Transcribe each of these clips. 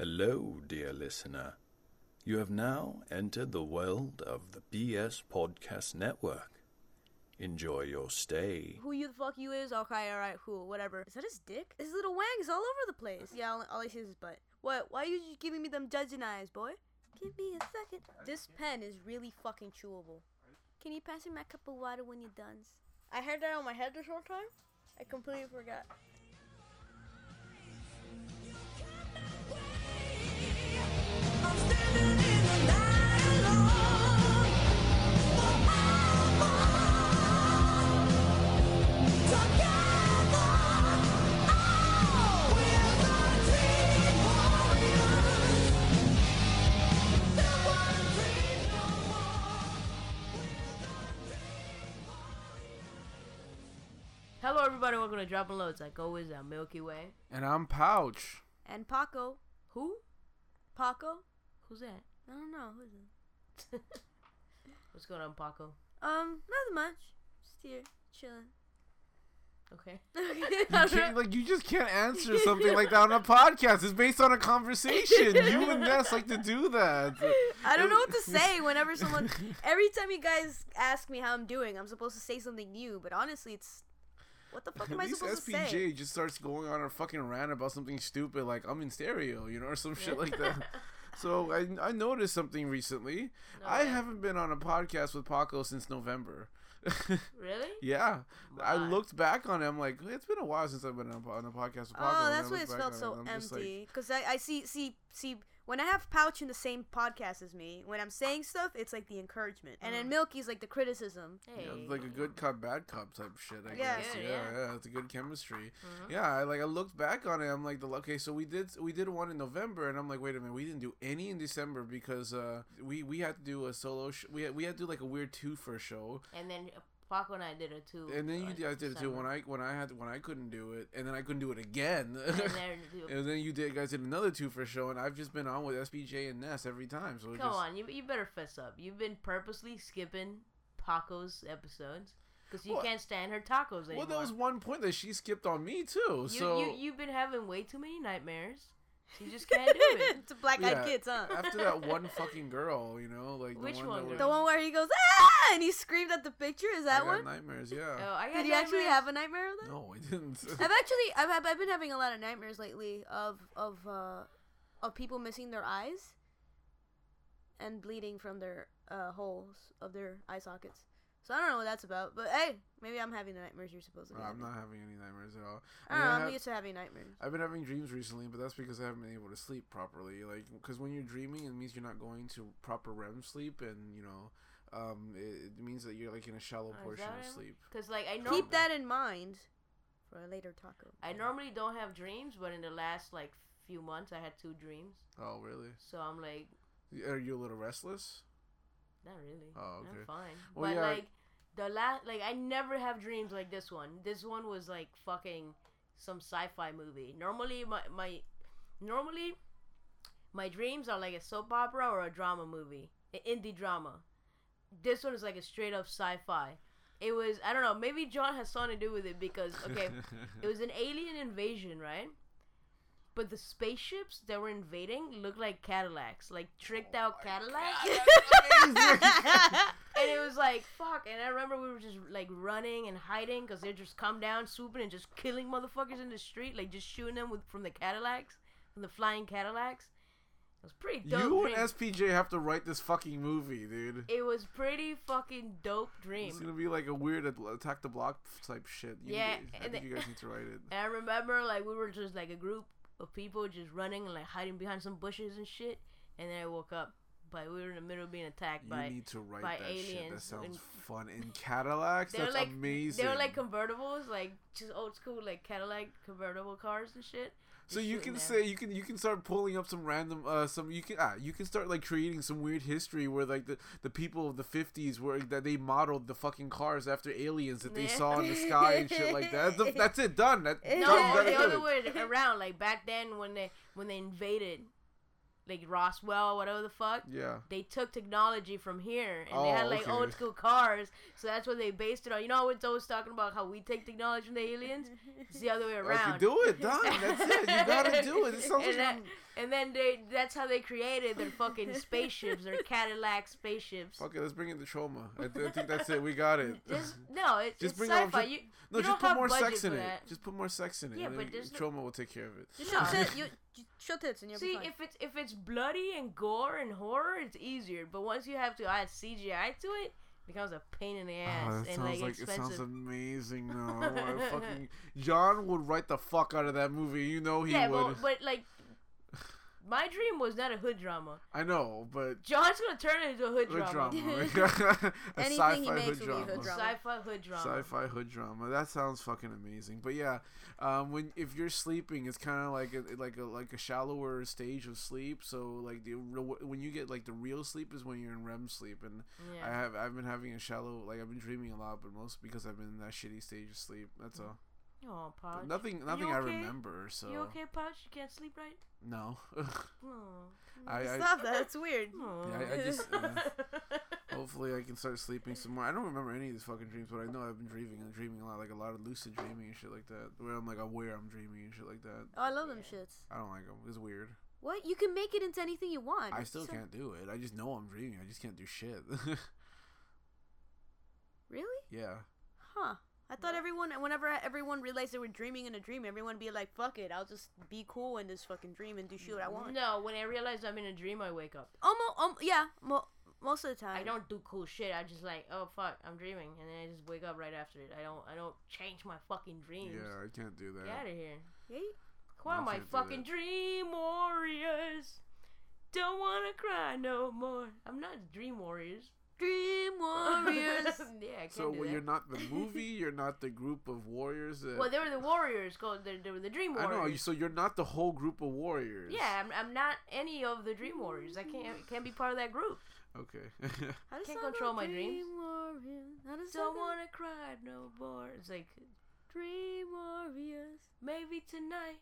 Hello, dear listener. You have now entered the world of the BS Podcast Network. Enjoy your stay. Who you the fuck you is? Okay, alright, cool, whatever. Is that his dick? His little wang's all over the place. Yeah, all, all I see is his butt. What? Why are you giving me them judging eyes, boy? Give me a second. This pen is really fucking chewable. Can you pass me my cup of water when you're done? I had that on my head this whole time. I completely forgot. Hello, everybody. Welcome to Dropping Loads. Like always, at Milky Way. And I'm Pouch. And Paco. Who? Paco? Who's that? I don't know. Who is it? What's going on, Paco? Um, nothing much. Just here, chilling. Okay. You like you just can't answer something like that on a podcast. It's based on a conversation. You and Ness like to do that. I don't know what to say whenever someone. Every time you guys ask me how I'm doing, I'm supposed to say something new, but honestly, it's. What the fuck am I supposed to SPJ say? just starts going on a fucking rant about something stupid like I'm in stereo, you know, or some shit like that. So I I noticed something recently. I haven't been on a podcast with Paco since November. Really? yeah, I looked back on it. I'm like, it's been a while since I've been on a, on a podcast with Paco. Oh, that's why it felt so like, empty. Because I, I see, see, see, when I have Pouch in the same podcast as me, when I'm saying stuff, it's like the encouragement. And then Milky's like the criticism. Hey. Yeah, it's like a good cop, bad cop type shit. I Yeah. guess. Yeah, yeah. yeah, it's a good chemistry. Yeah, I like I looked back on it. I'm like, the okay, so we did we did one in November, and I'm like, wait a minute, we didn't do any in December because uh we we had to do a solo. Sh- we had, we had to do like a weird two for show, And then Paco and I did it too. and then you guys did it too when I when I had when I couldn't do it, and then I couldn't do it again. And then, And then you did guys did another two for show, and I've just been on with SBJ and Ness every time. So come just, on, you you better fess up. You've been purposely skipping Paco's episodes because you Well- can't stand her tacos anymore. Well, there was one point that she skipped on me too. you, so you you've been having way too many nightmares. You just can't do it. it's a black eyed Yeah, kids, huh? After that one fucking girl, you know, like the Which one, one that girl? The one where he goes, ah! And he screamed at the picture. Is I that got one? nightmares. Oh, Yeah. I got Did you actually nightmares. have a nightmare of that? No, I didn't. I've actually, I've, I've, I've been having a lot of nightmares lately of, of, uh, of people missing their eyes and bleeding from their uh, holes of their eye sockets. So I don't know what that's about, but hey, maybe I'm having the nightmares you're supposed to be. I'm not having any nightmares at all. I don't mean, know. I I'm have- used to having nightmares. I've been having dreams recently, but that's because I haven't been able to sleep properly. Like, because when you're dreaming, it means you're not going to proper REM sleep, and you know, um, it, it means that you're like in a shallow portion of sleep. Cause like I know Keep that in mind for a later taco. I normally don't have dreams, but in the last like few months, I had two dreams. Oh, really? So I'm like, Are you a little restless? not really. Oh, okay. I'm fine. Well, but yeah. like the last, like I never have dreams like this one. This one was like fucking some sci-fi movie. Normally, my my normally my dreams are like a soap opera or a drama movie, an indie drama. This one is like a straight up sci-fi. It was I don't know. Maybe John has something to do with it because okay, it was an alien invasion, right? But the spaceships that were invading looked like Cadillacs, like tricked out Cadillacs. and it was like fuck. And I remember we were just like running and hiding because they just come down, swooping and just killing motherfuckers in the street, like just shooting them with from the Cadillacs, from the flying Cadillacs. It was pretty dope. you dream. and SPJ have to write this fucking movie, dude. it was pretty fucking dope dream. It's gonna be like a weird attack the block type shit. You Yeah, need I think you guys need to write it. And I remember like we were just like a group of people just running and like hiding behind some bushes and shit. And then I woke up, but we were in the middle of being attacked You by need to write by that shit. That sounds and- fun. In Cadillacs, that's like amazing. they were like convertibles, like just old school like Cadillac convertible cars and shit. so you can them. say you can you can start pulling up some random uh some you can ah you can start like creating some weird history where like the the people of the 50s were that they modeled the fucking cars after aliens that they Yeah. saw in the sky and shit like that. That's, that's it done. That, no, done, the other way around. Like back then when they when they invaded, like Roswell, whatever the fuck. Yeah. They took technology from here and they had Oh, like okay. old school cars, so that's what they based it on. You know, how it's always talking about how we take technology from the aliens. It's the other way around. Okay, do it, done. That's it. You gotta do it. It sounds and, that- and then they that's how they created their fucking spaceships, their Cadillac spaceships. Fuck it, let's bring in the trauma. I, th- I think that's it. We got it. Just no, it, Just it's bring sci-fi. you, no, you just put more sex in for it. that. Just put more sex in it. Yeah, but no- trauma will take care of it. No. you, you show tits and you'll See, be fine. if it's if it's bloody and gore and horror, it's easier. But once you have to add CGI to it, it becomes a pain in the ah, ass Oh, that and sounds like, like it sounds amazing. No, I fucking John would write the fuck out of that movie. You know he yeah, would. well, but like, my dream was not a hood drama. I know, but John's gonna turn it into a hood, hood drama. drama, a Anything he sci-fi makes hood will be drama. hood drama. Sci-fi hood drama. Sci-fi hood drama. That sounds fucking amazing. But yeah, um, when if you're sleeping, it's kind of like a, like a like a shallower stage of sleep. So like the real, when you get like the real sleep is when you're in REM sleep, and I have I've been having a shallow like I've been dreaming a lot, but most because I've been in that shitty stage of sleep. That's all. Oh, Podge. Nothing nothing I remember. So You okay, Podge? You can't sleep right? no. Oh. I, I Stop that. It's weird. Oh. Yeah, I- I just, uh, hopefully I can start sleeping some more. I don't remember any of these fucking dreams, but I know I've been dreaming and dreaming a lot, like a lot of lucid dreaming and shit like that, where I'm like aware I'm dreaming and shit like that. Oh, I love them shits. I don't like them. It's weird. What? You can make it into anything you want. I still so- can't do it. I just know I'm dreaming. I just can't do shit. Really? yeah. Huh. I thought everyone, whenever everyone realized they were dreaming in a dream, everyone would be like, fuck it, I'll just be cool in this fucking dream and do shit what I want. No, when I realize I'm in a dream, I wake up. Almost, um, yeah, mo- most of the time. I don't do cool shit. I just like, oh fuck, I'm dreaming, and then I just wake up right after it. I don't, I don't change my fucking dreams. Yeah, I can't do that. Get out of here. Hey? Come on, my fucking dream warriors. Don't wanna cry no more. I'm not dream warriors. Dream warriors. yeah, I can't So do well, that. you're not the movie. You're not the group of warriors. That, Well, they were the warriors. Called they, they were the dream Warriors. I warriors. know. you- So you're not the whole group of warriors. Yeah, I'm, I'm not any of the dream warriors. I can't can't be part of that group. Okay. I Can't control my dreams. Dream warrior? How Don't wanna cry no more. It's like Dream warriors. maybe tonight,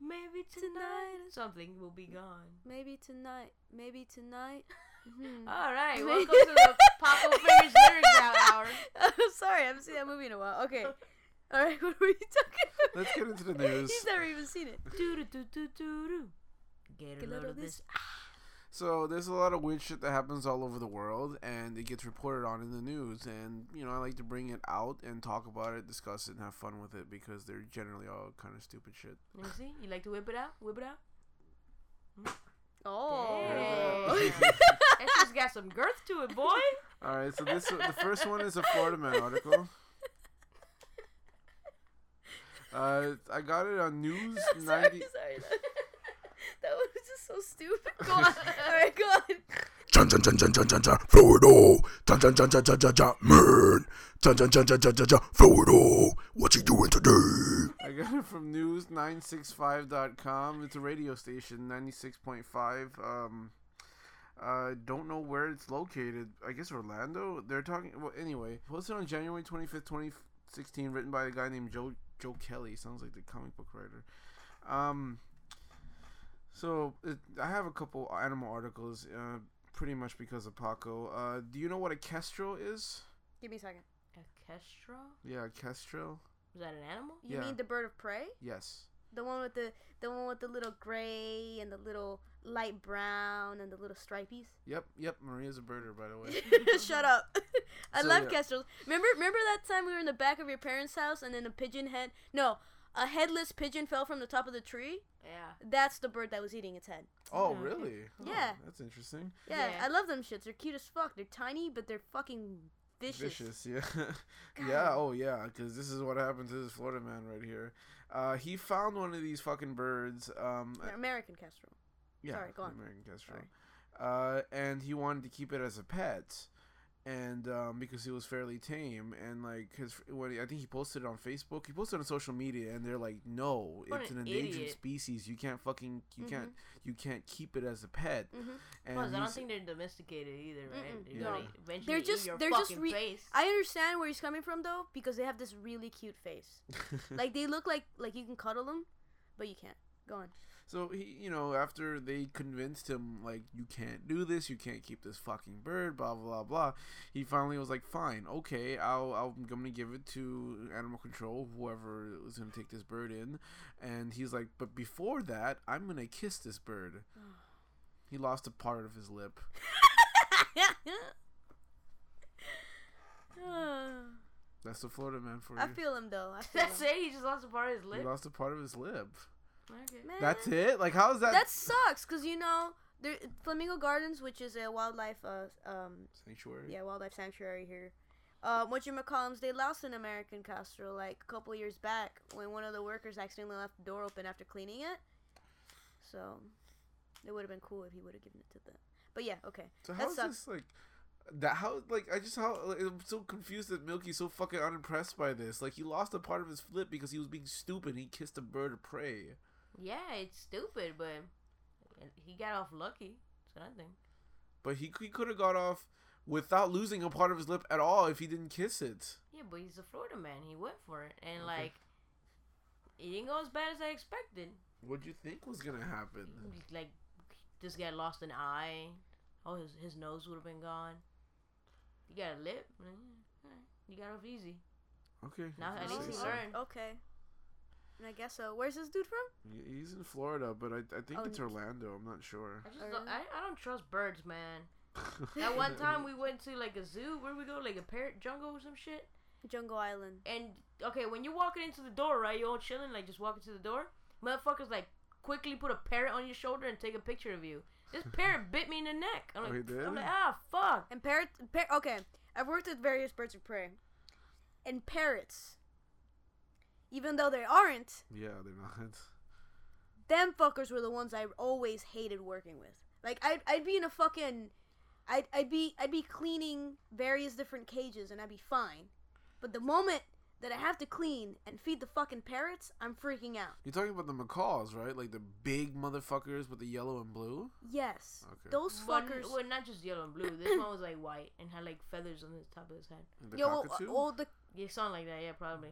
maybe tonight, Tonight. something will be gone. Maybe tonight. Maybe tonight. Mhm. All right, welcome to the Paco Fingers lyrics out hour. I'm sorry, I haven't seen that movie in a while. Okay. All right, what were you talking about? Let's get into the news. He's never even seen it. Do do do do do do. Get a Get load of this. So there's a lot of weird shit that happens all over the world, and it gets reported on in the news. And you know, I like to bring it out and talk about it, discuss it, and have fun with it because they're generally all kind of stupid shit. Let me see. You like to whip it out? Whip it out. Oh. Hey. That just got some girth to it, boy. All right, so this the first one is a Florida Man article. Uh, I got it on News sorry, ninety. sorry. That, that was just so stupid. Go on. All right, go on. Dun dun dun dun dun dun Florida. Dun dun dun dun dun dun dun man. Dun dun dun dun dun dun Florida. What you doing today? I got it from News965.com. It's a radio station, ninety six point five. Um, I don't know where it's located. I guess Orlando. They're talking. Well, anyway, posted on January twenty fifth, twenty sixteen, written by a guy named Joe Joe Kelly. Sounds like the comic book writer. Um. So it, I have a couple animal articles, uh, pretty much because of Paco. Uh, do you know what a kestrel is? Give me a second. A kestrel? Yeah, a kestrel. Is that an animal? You Yeah. mean the bird of prey? Yes. The one with the the one with the little gray and the little light brown and the little stripies. Yep. Yep. Maria's a birder, by the way. Shut up. I So, love yeah. kestrels. Remember remember that time we were in the back of your parents' house and then a pigeon head no, a headless pigeon fell from the top of the tree? Yeah. That's That's the bird that was eating its head. Oh, Yeah. really? Oh, Yeah. that's interesting. Yeah, Yeah. I love them shits. They're cute as fuck. They're tiny, but they're fucking vicious. Vicious, yeah. yeah, oh, yeah, because this is what happened to this Florida man right here. Uh, he found one of these fucking birds. Um, They're American kestrel. yeah, sorry, go on. American kestrel. Uh, and he wanted to keep it as a pet. And um, because he was fairly tame, and like his, when he, I think he posted it on Facebook, he posted it on social media, and they're like, "No, What it's an an endangered idiot. species. You can't fucking, you can't, you can't keep it as a pet." Mhm. And Plus, I don't think they're domesticated either, right? They're No. gonna They're eat just- your they're just re- face. I understand where he's coming from though, because they have this really cute face. like they look like like you can cuddle them, but you can't. Go on. So he, you know, after they convinced him like you can't do this, you can't keep this fucking bird, blah blah blah. He finally was like, fine, okay, I'll, I'll I'm gonna give it to animal control, whoever was gonna take this bird in, and he's like, but before that, I'm gonna kiss this bird. he lost a part of his lip. That's the Florida man for you. I feel him though. I feel That's him. it. He just lost a part of his lip. he lost a part of his lip. Okay. Man, That's it. Like, how is that? That sucks, cause you know, there, Flamingo Gardens, which is a wildlife, uh, um, sanctuary. yeah, wildlife sanctuary here. Uh, what you McCollums, they lost an American kestrel like a couple years back when one of the workers accidentally left the door open after cleaning it. So, it would have been cool if he would have given it to them. But yeah, okay. So that how's sucks. this like? That how like I just how like, I'm so confused that Milky's so fucking unimpressed by this. Like he lost a part of his flip because he was being stupid. He kissed a bird of prey. Yeah, it's stupid, but he got off lucky. So nothing. But he he could have got off without losing a part of his lip at all if he didn't kiss it. Yeah, but he's a Florida man. He went for it, and Okay. like, it didn't go as bad as I expected. What'd you think was gonna happen? Like, this guy lost an eye. Oh, his his nose would have been gone. You got a lip. Mm. You got off easy. Okay. Now if at least he learned. Okay. And I guess so. Where's this dude from? He's in Florida, but I I think Oh, it's Orlando. I'm not sure. I just don't, I, I don't trust birds, man. That one time we went to like a zoo. Where we go? Like a parrot jungle or some shit. Jungle Island. And okay, when you're walking into the door, right? You're all chilling, like just walking to the door. Motherfuckers like quickly put a parrot on your shoulder and take a picture of you. This parrot bit me in the neck. I'm Oh, like, he did? I'm like, ah, fuck. And parrots. Par- okay, I've worked with various birds of prey, and parrots. Even though they aren't, yeah, they're not. them fuckers were the ones I always hated working with. Like I'd I'd be in a fucking, I'd I'd be I'd be cleaning various different cages and I'd be fine, but the moment that I have to clean and feed the fucking parrots, I'm freaking out. You're talking about the macaws, right? Like the big motherfuckers with the yellow and blue. Yes, Okay. those Well, fuckers. well, not just yellow and blue. This one was like white and had like feathers on the top of his head. The Yo, well, cockatoo. well, the Yeah, something like that. Yeah, probably.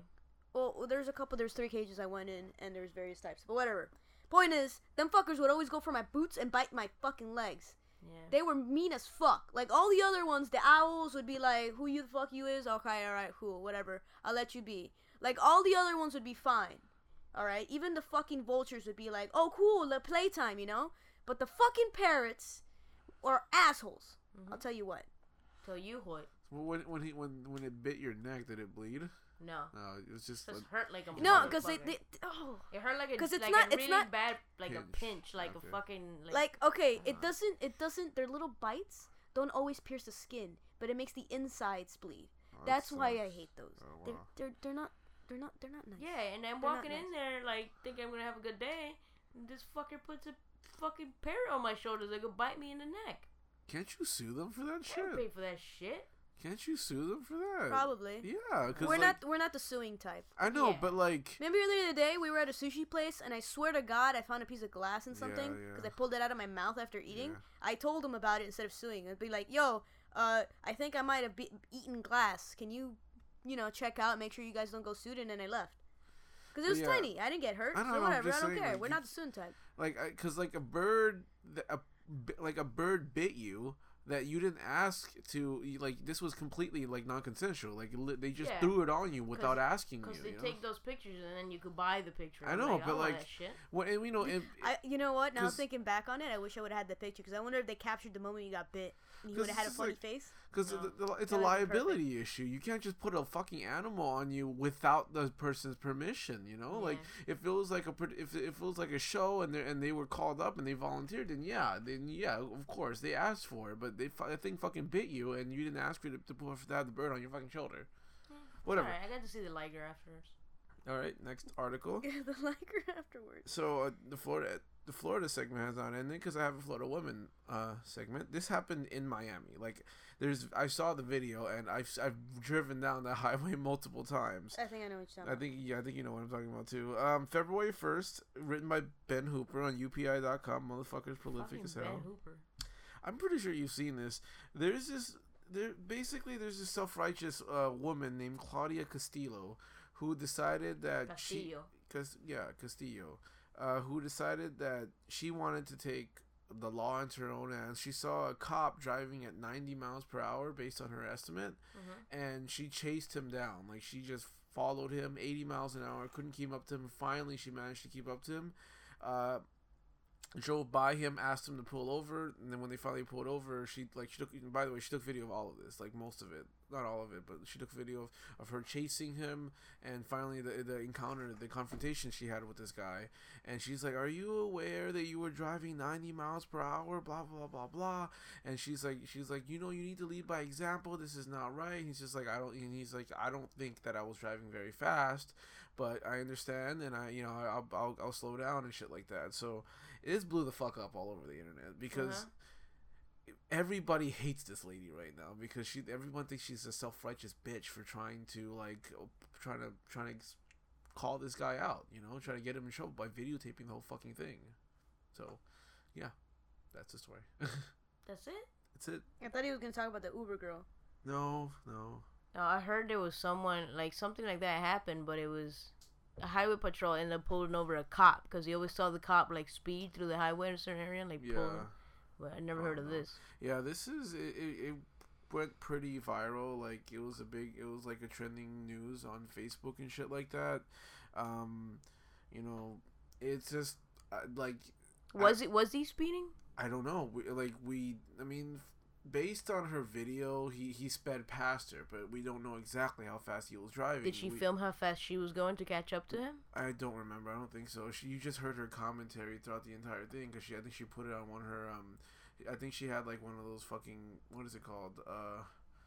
Well, well, there's a couple. There's three cages I went in, and there's various types. But whatever. Point is, them fuckers would always go for my boots and bite my fucking legs. Yeah. They were mean as fuck. Like all the other ones, the owls would be like, "Who you the fuck you is? Okay, all right, cool, whatever. I'll let you be." Like all the other ones would be fine. All right. Even the fucking vultures would be like, "Oh, cool, the playtime," you know. But the fucking parrots are assholes. I'll mm-hmm. tell you what. Tell you what? When when he when when it bit your neck, did it bleed? No. No, it was just. Just hurt like a No, because they, motherfucker. they oh. It hurt like a. Because it's like not- a it's really not- bad like Pinch. a pinch like Okay. a fucking like, Like okay, it uh-huh. doesn't it doesn't their little bites don't always pierce the skin, but it makes the insides bleed. Oh, that That's why I hate those. Oh, They're they're they're not they're not they're not nice. yeah, and I'm They're not walking in nice. there like thinking I'm gonna have a good day. And this fucker puts a fucking parrot on my shoulders that could bite me in the neck. Can't you sue them for that I don't pay for that shit. Can't you sue them for that? Probably. Yeah, because We're like, not we're not the suing type. I know, Yeah. but like, Remember earlier today we were at a sushi place and I swear to God I found a piece of glass in Yeah, something yeah. because I pulled it out of my mouth after eating. Yeah. I told them about it instead of suing. I'd be like, "Yo, uh, I think I might have be- eaten glass. Can you, you know, check out, make sure you guys don't go sued?" And then I left. Because it was Yeah. tiny. I didn't get hurt. I know, so I'm whatever. I don't saying, care. like, We're not the suing type. like, because like a bird, a like a bird bit you that you didn't ask to. Like this was completely like non-consensual. Like li- they just Yeah. threw it on you without asking you. Because they you know? take those pictures and then you could buy the picture. I know, like, but, I like, that shit. Well, and we know. It, I, you know what? now thinking back on it, I wish I would have had the picture because I wonder if they captured the moment you got bit and you 'Cause would have had a this funny like- face. Because No. it's a That would've liability issue. You can't just put a fucking animal on you without the person's permission. You know, like if it was like a pro- if it if it was like a show and they and they were called up and they volunteered, then yeah, then yeah, of course they asked for it. But they fu- that thing fucking bit you and you didn't ask for it to put to have the bird on your fucking shoulder. Whatever. Alright, I got to see the liger afterwards. All right, next article. Yeah, the liker afterwards. So uh, the Florida the Florida segment has not ended because I have a Florida woman uh, segment. This happened in Miami. Like there's I saw the video and I've I've driven down that highway multiple times. I think I know what you're talking I think yeah, I think you know what I'm talking about too. Um, February first, written by Ben Hooper on UPI.com. Motherfucker's prolific Fucking as Ben hell. Hooper. I'm pretty sure you've seen this. There's this there basically there's this self righteous uh, woman named Claudia Castillo who decided that she Castillo. Cause yeah, Castillo. uh, who decided that she wanted to take the law into her own hands. She saw a cop driving at 90 miles per hour based on her estimate, and she chased him down. Like she just followed him 80 miles an hour, couldn't keep up to him. Finally, she managed to keep up to him. Uh, drove by him, asked him to pull over, and then when they finally pulled over, she like she took. By the way, she took video of all of this, like most of it, not all of it, but she took video of, of her chasing him, and finally the the encounter, the confrontation she had with this guy, and she's like, "Are you aware that you were driving 90 miles per hour?" Blah blah blah blah, and she's like, she's like, you know, you need to lead by example. This is not right. He's just like, I don't, and he's like, I don't think that I was driving very fast, but I understand, and I, you know, I'll I'll, I'll slow down and shit like that. So it blew the fuck up all over the internet because Uh-huh. Everybody hates this lady right now because she everyone thinks she's a self-righteous bitch for trying to like trying to trying to call this guy out you know trying to get him in trouble by videotaping the whole fucking thing so yeah that's the story That's it. that's it I thought he was gonna talk about the Uber girl. no no No, I heard there was someone like something like that happened, but it was a highway patrol ended up pulling over a cop because he always saw the cop like speed through the highway in a certain area and like pull. yeah him. But I never Oh, heard of no. this. yeah this is it, it, it went pretty viral like it was a big it was like a trending news on facebook and shit like that um you know it's just uh, like Was it was he speeding? I don't know. We, like we, I mean, based on her video, he he sped past her, but we don't know exactly how fast he was driving. Did she We- film how fast she was going to catch up to him? I don't remember. I don't think so. She you just heard her commentary throughout the entire thing because she I think she put it on one of her um. I think she had like one of those fucking what is it called uh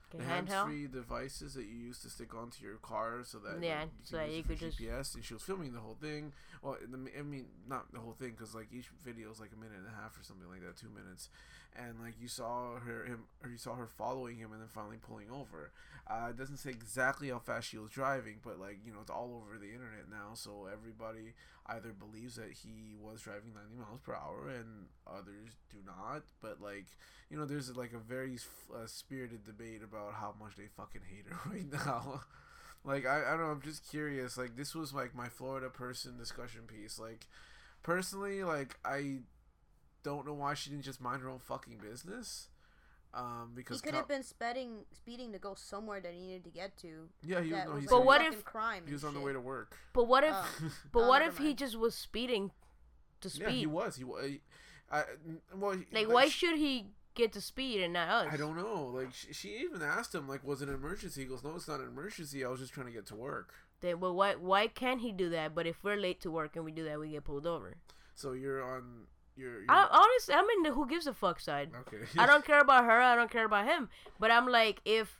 the Okay, hands handheld. free devices that you use to stick onto your car so that Yeah, so use you it for could just- GPS and she was filming the whole thing. Well, the, I mean not the whole thing because like each video is like a minute and a half or something like that, two minutes, and like you saw her him or you saw her following him and then finally pulling over. Uh, it doesn't say exactly how fast she was driving, but like you know it's all over the internet now, so everybody either believes that he was driving 90 miles per hour and others do not. But like you know, there's like a very uh, spirited debate about how much they fucking hate her right now. like I, I don't know, I'm just curious. Like this was like my Florida person discussion piece. Like personally, like I don't know why she didn't just mind her own fucking business. Um, He because could cop- have been speeding, speeding to go somewhere that he needed to get to. yeah, he was, that no, was But said what if- crime? he was on the way to work. But what if? Oh. but Oh, what never if he just was speeding to speed? Yeah, he was. He was. I, well, he- Like, why sh- should he get to speed and not us? I don't know. Like she, she even asked him, like, was it an emergency? He goes, no, it's not an emergency. I was just trying to get to work. Then, well, why why can't he do that? But if we're late to work and we do that, we get pulled over. So you're on. You're. you're I, honestly, I'm in the who gives a fuck side. okay. I don't care about her. I don't care about him. But I'm like, if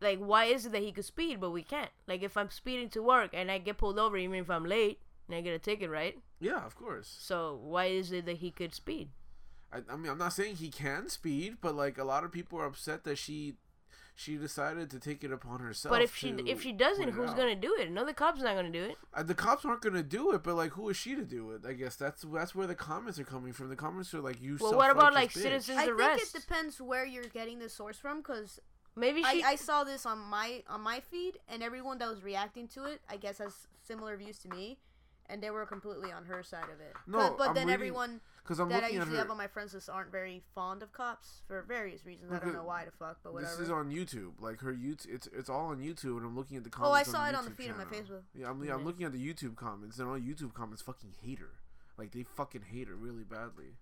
like, why is it that he could speed but we can't? Like, if I'm speeding to work and I get pulled over, even if I'm late and I get a ticket, right? yeah, of course. So why is it that he could speed? I, I mean, I'm not saying he can speed, but like a lot of people are upset that she, she decided to take it upon herself. But if she if she doesn't, who's out. gonna do it? Another cop's not gonna do it. Uh, the cops aren't gonna do it, but like, who is she to do it? I guess that's that's where the comments are coming from. The comments are like, you. Well, what about, like, bitch. citizens- I think arrest. it depends where you're getting the source from, because Maybe I, she. I saw this on my on my feed, and everyone that was reacting to it, I guess, has similar views to me, and they were completely on her side of it. No, but, but then reading- everyone Because I'm that I usually have on my friends list aren't very fond of cops for various reasons. I don't know why the fuck, but whatever. This is on YouTube. Like her YouTube, it's it's all on YouTube, and I'm looking at the oh, comments. Oh, I saw on it on the feed of my channel. Facebook. Yeah, I'm, I'm looking at the YouTube comments, and all YouTube comments fucking hate her. Like they fucking hate her really badly.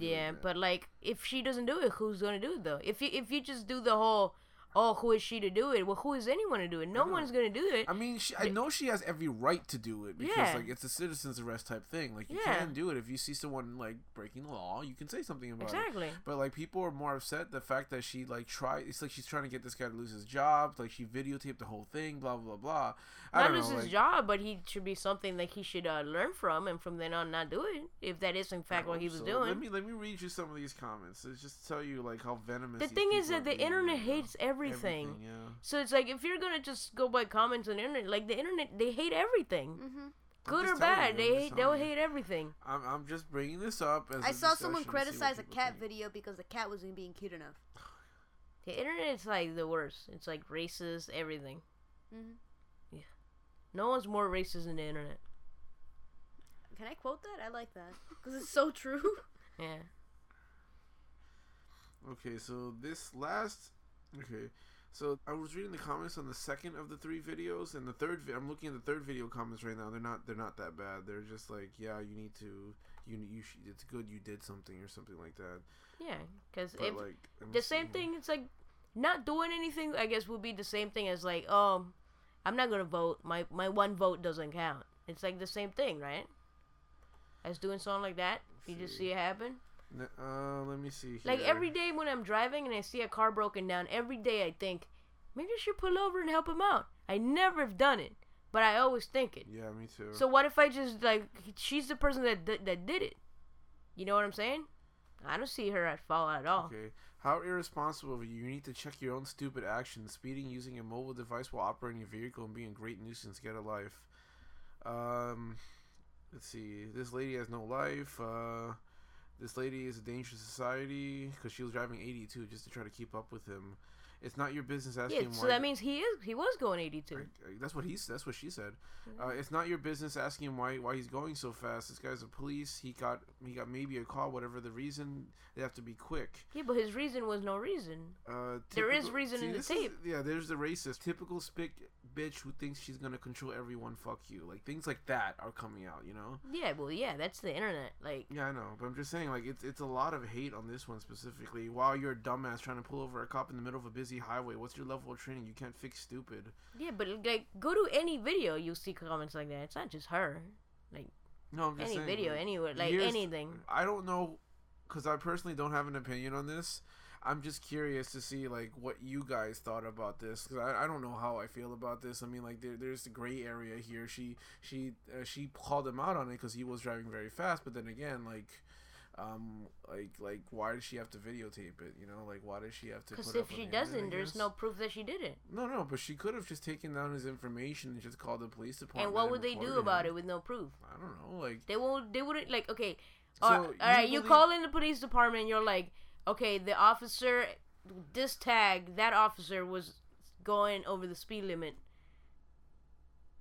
yeah, but like, if she doesn't do it, who's gonna do it though? If you if you just do the whole, oh, who is she to do it? Well, who is anyone to do it? No know. one's gonna do it. I mean, she, I know she has every right to do it because Yeah. like it's a citizen's arrest type thing. Like you Yeah. can do it if you see someone like breaking the law, you can say something about it. exactly. But like people are more upset the fact that she like tried. It's like she's trying to get this guy to lose his job. Like she videotaped the whole thing. Blah blah blah. I Not lose know. his like, job, but he should be something that he should uh, learn from, and from then on not do it. If that is in fact what he was so. doing. Let me let me read you some of these comments. It's just tell you like how venomous. the thing is that the internet right now. Hates everything. yeah. So it's like if you're gonna just go by comments on the internet, like the internet, they hate everything, hmm good or bad. you, they hate, they'll you. hate everything. I'm, I'm just bringing this up as I a saw someone discussion to see what criticize a cat think. video because the cat wasn't being cute enough. The internet is like the worst. It's like racist, everything. Mhm. Yeah, no one's more racist than the internet. Can I quote that? I like that because it's so true. Yeah. Okay, so this last. Okay, so I was reading the comments on the second of the three videos, and the third. Vi- I'm looking at the third video comments right now. They're not. They're not that bad. They're just like, yeah, you need to. You you. Sh- it's good you did something or something like that. Yeah. Because if like the same thing, it's like not doing anything. I guess would be the same thing as like, oh, I'm not gonna vote. My my one vote doesn't count. It's like the same thing, right? As doing something like that, you just see. see it happen. Uh, let me see. Like every day when I'm driving and I see a car broken down, every day I think maybe I should pull over and help him out. I never have done it, but I always think it. Yeah, me too. So what if I just like she's the person that that, that did it? You know what I'm saying? I don't see her at fault at all. Okay. How irresponsible of you. You need to check your own stupid actions. Speeding, using a mobile device while operating a vehicle, and being a great nuisance. Get a life. Um, let's see. This lady has no life. Uh, this lady is a danger to society because she was driving 82 just to try to keep up with him. It's not your business asking why. Yeah, so why. that means he is he was going 82. I- I- That's what he's. That's what she said. Uh, it's not your business asking him why why he's going so fast. This guy's a police. He got he got maybe a call. Whatever the reason, they have to be quick. Yeah, but his reason was no reason. Uh, There is typical- reason in the this is- tape. yeah, there's the racist, typical spick bitch who thinks she's gonna control everyone. Fuck you. Like things like that are coming out. You know. Yeah, well, yeah, that's the internet. Like, Yeah, I know, but I'm just saying, like, it's it's a lot of hate on this one specifically. While you're a dumbass trying to pull over a cop in the middle of a busy highway, what's your level of training? You can't fix stupid. yeah, but like, go to any video, you'll see comments like that. It's not just her. Like No, I'm just any saying, video, anywhere, like anything. I don't know, because I personally don't have an opinion on this. I'm just curious to see like what you guys thought about this because I, I don't know how I feel about this. I mean like there, there's a gray area here. She she uh, she called him out on it because he was driving very fast. But then again like. Um, like, like, why does she have to videotape it? You know, like, why does she have to? Because if she doesn't, there's no proof that she did it. No, no, but she could have just taken down his information and just called the police department. And what would they do about him. it with no proof? I don't know, like. They won't. They wouldn't like. Okay, So, all, all you right. You call in the police department. and You're like, okay, the officer, this tag, that officer was going over the speed limit.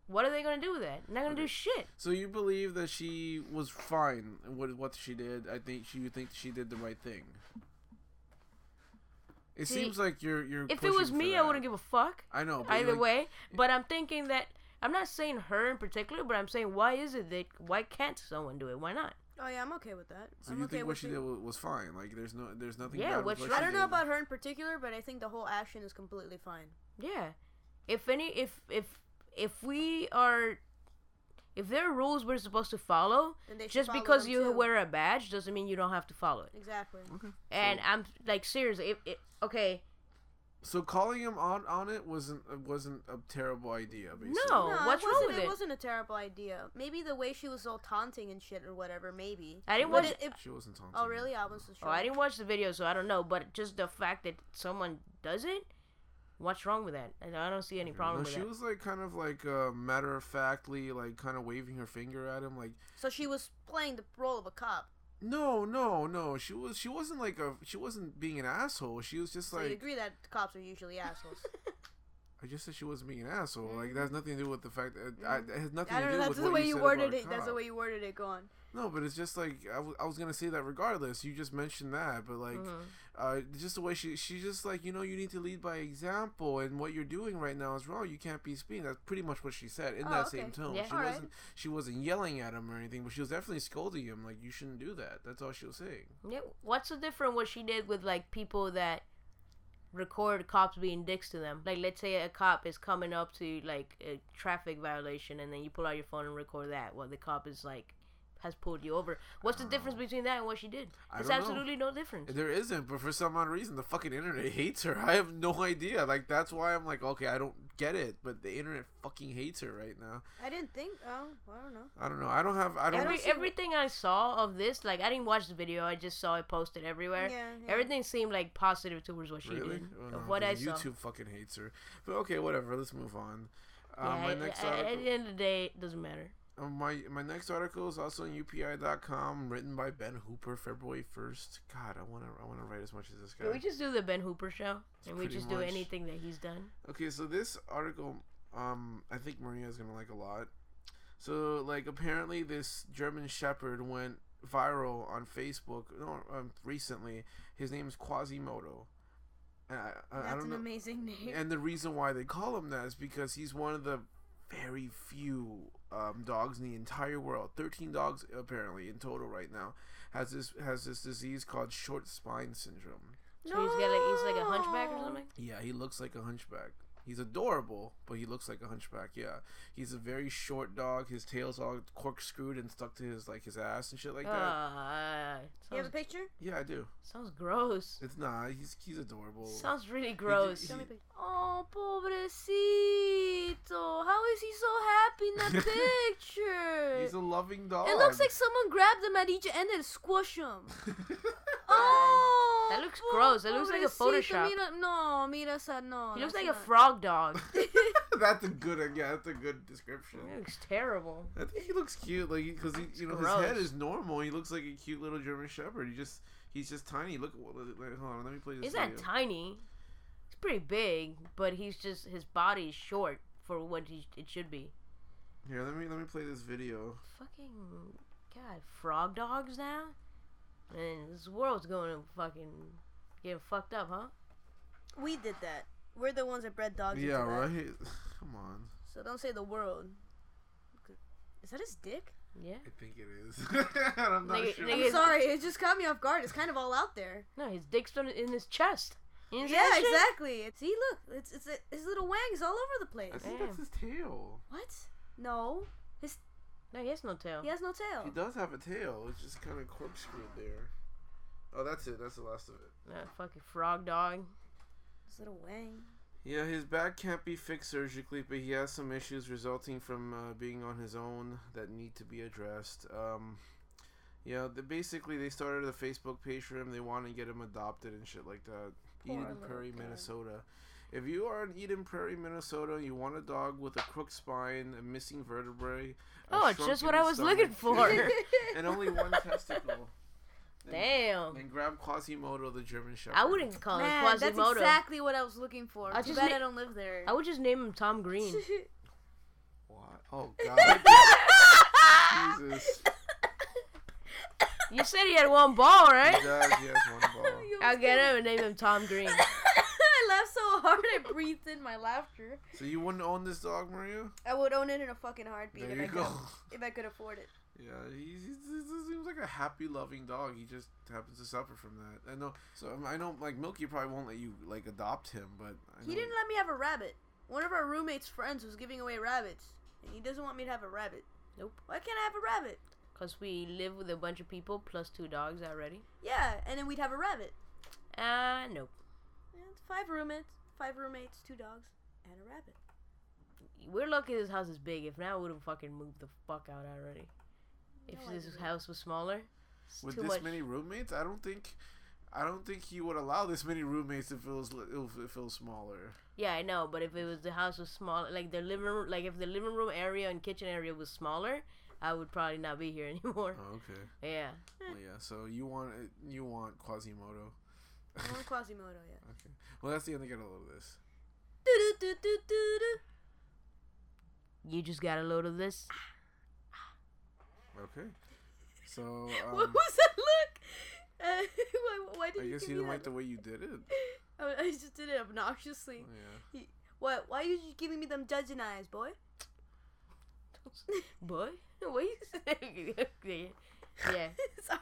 What are they gonna do with that? Not gonna do shit. So you believe that she was fine with what she did? I think she you think she did the right thing. It See, seems like you're you're. If it was pushing for me, I wouldn't give a fuck. I know. But Either like, way, but I'm thinking that I'm not saying her in particular, but I'm saying why is it that why can't someone do it? Why not? Oh yeah, I'm okay with that. So I'm you okay think with what she the- did was fine? Like there's no there's nothing. Yeah, bad with what's what wrong- I don't know did. about her in particular, but I think the whole action is completely fine. Yeah. If any, if if if we are, if there are rules we're supposed to follow, Then they should just follow because you too. wear a badge doesn't mean you don't have to follow it. Exactly. And I'm like seriously, if it, okay, So calling him on on it wasn't uh, wasn't a terrible idea. Basically. No. No, what's it wrong wasn't, with it? it? wasn't a terrible idea. Maybe the way she was all taunting and shit or whatever. Maybe. I didn't But watch- it- it- she wasn't taunting. oh really? I wasn't sure. oh, I didn't watch the video, so I don't know. But just the fact that someone does it, what's wrong with that? And I don't see any problem No, with she that. was like kind of like uh, matter of factly, like kind of waving her finger at him, like So she was playing the role of a cop. no, no, no. She was she wasn't like a she wasn't being an asshole. She was just So like you agree that cops are usually assholes? I just said she wasn't being an asshole. Like that has nothing to do with the fact that I, it has nothing I to don't do know. with That's what the way you you said worded about it. That's the way you worded it. Go on. No, but it's just like I, w- I was gonna say that regardless. You just mentioned that, but like, Mm-hmm. uh, just the way she she's just like you know you need to lead by example, and what you're doing right now is wrong. You can't be speeding. That's pretty much what she said in Oh, that okay. same tone. Yeah. She wasn't she wasn't yelling at him or anything, but she was definitely scolding him. Like you shouldn't do that. That's all she was saying. Yeah, what's the difference what she did with like people that record cops being dicks to them? Like, let's say a cop is coming up to like a traffic violation, and then you pull out your phone and record that. Well, the cop is like has pulled you over. What's the difference between that and what she did? I There's don't know. absolutely no difference. There isn't, but for some odd reason, the fucking internet hates her. I have no idea. Like that's why I'm like, okay, I don't get it, but the internet fucking hates her right now. I didn't think. Oh, I don't know. I don't know. I don't have. I don't. Every, see- everything I saw of this, like I didn't watch the video, I just saw it posted everywhere. Yeah, yeah. Everything seemed like positive towards what she Really? did. Oh, of no, what I 'cause saw. YouTube fucking hates her. But okay, whatever. Let's move on. Uh, Yeah, my at- next at, article. at the end of the day, it doesn't matter. Uh, my my next article is also on UPI.com, written by Ben Hooper, February first. God, I wanna I wanna write as much as this guy. Can we just do the Ben Hooper show? And we Pretty just do anything that he's done? Okay, so this article, um, I think Maria is gonna like a lot. So like apparently this German Shepherd went viral on Facebook no, um, recently. His name's Quasimodo. And I, I, I That's don't an know. amazing name. And the reason why they call him that is because he's one of the very few um, dogs in the entire world. Thirteen dogs apparently in total right now has this has this disease called short spine syndrome. So he's got like he's like a hunchback or something. Yeah, he looks like a hunchback. He's adorable, but he looks like a hunchback. Yeah, he's a very short dog. His tail's all corkscrewed and stuck to his like his ass and shit like that. Ah, You have a picture? Yeah, I do. sounds gross. It's not. He's he's adorable. Sounds really gross. he- Show me a picture. Oh, pobrecito. How is he so happy in that picture? He's a loving dog. it looks like someone grabbed him at each end and squished him. Oh, That looks gross. That looks like a pobrecito. Photoshop. Mira, no, mira esa, no. He looks that's like a frog dog. that's a good. Yeah, that's a good description. He looks terrible. I think he looks cute, like because he, you know, his head is normal. He looks like a cute little German Shepherd. He just, he's just tiny. Look, hold on, let me play this. He's not tiny. He's pretty big, but he's just his body is short for what he, it should be. Here, let me let me play this video. Fucking god, frog dogs now. And this world's going to fucking get fucked up, huh? We did that. We're the ones that bred dogs. yeah, into that. right. Come on. So don't say the world. Is that his dick? Yeah. I think it is. I'm not Nigga- sure. nigga- I'm sorry, it just caught me off guard. It's kind of all out there. No, his dick's done in his chest. You didn't Yeah, exactly. See, look, it's it's his little wang's all over the place. I think Damn. that's his tail. What? No, his No, he has no tail. he has no tail. He does have a tail. It's just kind of corkscrewed there. Oh, that's it. That's the last of it. That fucking frog dog. His little wang. Yeah, his back can't be fixed surgically, but he has some issues resulting from uh, being on his own that need to be addressed. Um, yeah, the, basically they started a Facebook page for him. They want to get him adopted and shit like that. Poor Eden little Prairie, kid. Minnesota. If you are in Eden Prairie, Minnesota, you want a dog with a crooked spine, a missing vertebrae. a Oh, it's just what I was looking for. and only one testicle. Damn. And grab Quasimodo, the German Shepherd. I wouldn't call him Man, that's exactly what I was looking for. I Too just bad na- I don't live there. I would just name him Tom Green. What? Oh God. Jesus. you said he had one ball, right? He right? does. He has one ball. I'll get him and name him Tom Green. I hard I breathed in my laughter. So you wouldn't own this dog, Maria? I would own it in a fucking heartbeat There if you I, could, go. if I could afford it. Yeah, he's, he's, he seems like a happy, loving dog. He just happens to suffer from that. I know. So um, I know, like Milky probably won't let you like adopt him, but I He know- didn't let me have a rabbit. One of our roommates' friends was giving away rabbits, and he doesn't want me to have a rabbit. Nope. Why can't I have a rabbit? Because we live with a bunch of people plus two dogs already. Yeah, and then we'd have a rabbit. Uh, nope. Yeah, it's five roommates, five roommates, two dogs, and a rabbit. We're lucky this house is big. If not, we would have fucking moved the fuck out already. If No this house was smaller, it's With too this much. many roommates, I don't think, I don't think he would allow this many roommates if it was li- if it feels smaller. Yeah, I know, but if it was the house was small, like the living room, like if the living room area and kitchen area was smaller, I would probably not be here anymore. Oh, okay. Yeah. Eh. Well, yeah. So you want you want Quasimodo. I want Quasimodo, yeah. Okay. Well, that's the end. I get a load of this. Do do do do do do. You just got a load of this. Okay. So what um, was that look? Uh, why, why did I you guess give you didn't like the way you did it. I, I just did it obnoxiously. Yeah. What? Why are you giving me them judging eyes, boy? Boy, what are you saying? yeah. Sorry.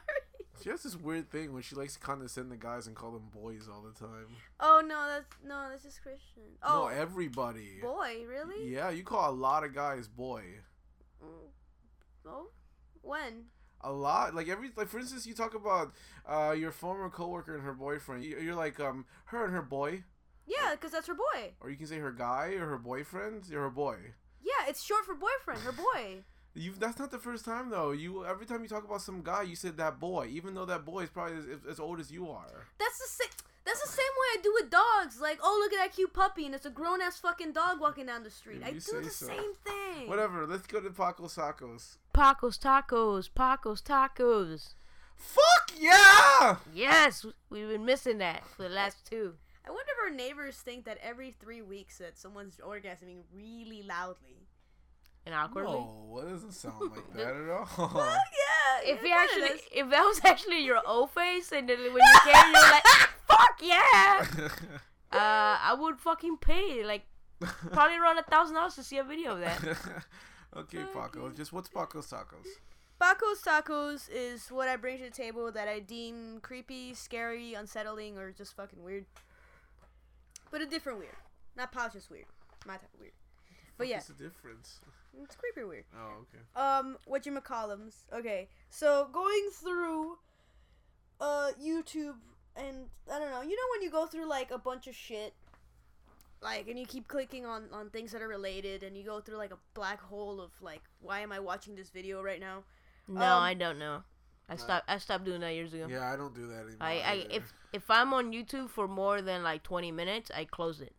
She has this weird thing when she likes to condescend the guys and call them boys all the time. Oh no, that's no, that's just Christian. No, Oh, everybody. boy, really? Yeah, you call a lot of guys boy. Mm. Oh, when? A lot, like every, like for instance, you talk about uh, your former coworker and her boyfriend. You- You're like, um, her and her boy, Yeah, because that's her boy. or you can say her guy or her boyfriend. You're her boy. Yeah, it's short for boyfriend. Her boy. You that's not the first time though. You every time you talk about some guy, you said that boy, even though that boy is probably as, as old as you are. That's the same. That's the same way I do with dogs. Like, oh, look at that cute puppy, and it's a grown ass fucking dog walking down the street. If I do the so. same thing. Whatever. Let's go to Paco Tacos. Pacos tacos, Pacos tacos. Fuck yeah! Yes, we've been missing that for the last two. I wonder if our neighbors think that every three weeks that someone's orgasming really loudly. And awkwardly. No, it doesn't sound like that at all. yeah. If yeah, you actually, does. if that was actually your O face, and then when you came, you're like, "Fuck yeah!" Uh, I would fucking pay like probably around a thousand dollars to see a video of that. okay, Paco. Just what's Paco's tacos? Paco's Tacos is what I bring to the table that I deem creepy, scary, unsettling, or just fucking weird. But a different weird. Not Pouch's weird. My type of weird. But yeah, What's the difference? It's creepy weird. Oh, okay. Um, what you McCollums. Okay, so going through uh YouTube and I don't know, you know when you go through like a bunch of shit, like and you keep clicking on on things that are related, and you go through like a black hole of like, why am I watching this video right now? No, Um, I don't know. I stopped. I stopped doing that years ago. Yeah, I don't do that anymore. I, I either. if if I'm on YouTube for more than like 20 minutes, I close it.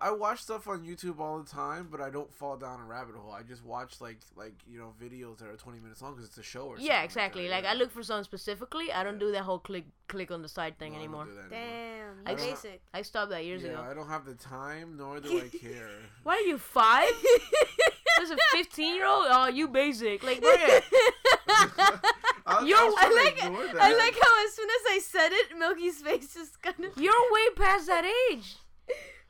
I watch stuff on YouTube all the time, but I don't fall down a rabbit hole. I just watch like like you know videos that are twenty minutes long because it's a show or something Yeah, exactly. Like, Like, that, I look for something specifically. I don't do that whole click click on the side thing No, I don't anymore. do that anymore. Damn, you I- basic. I stopped that years yeah, ago. I don't have the time, nor do I care. Why are you five? There's a 15 year old. Oh, you basic. Like, bro, I, Yo, I, I like. I like how as soon as I said it, Milky's face just kind of you're way past that age.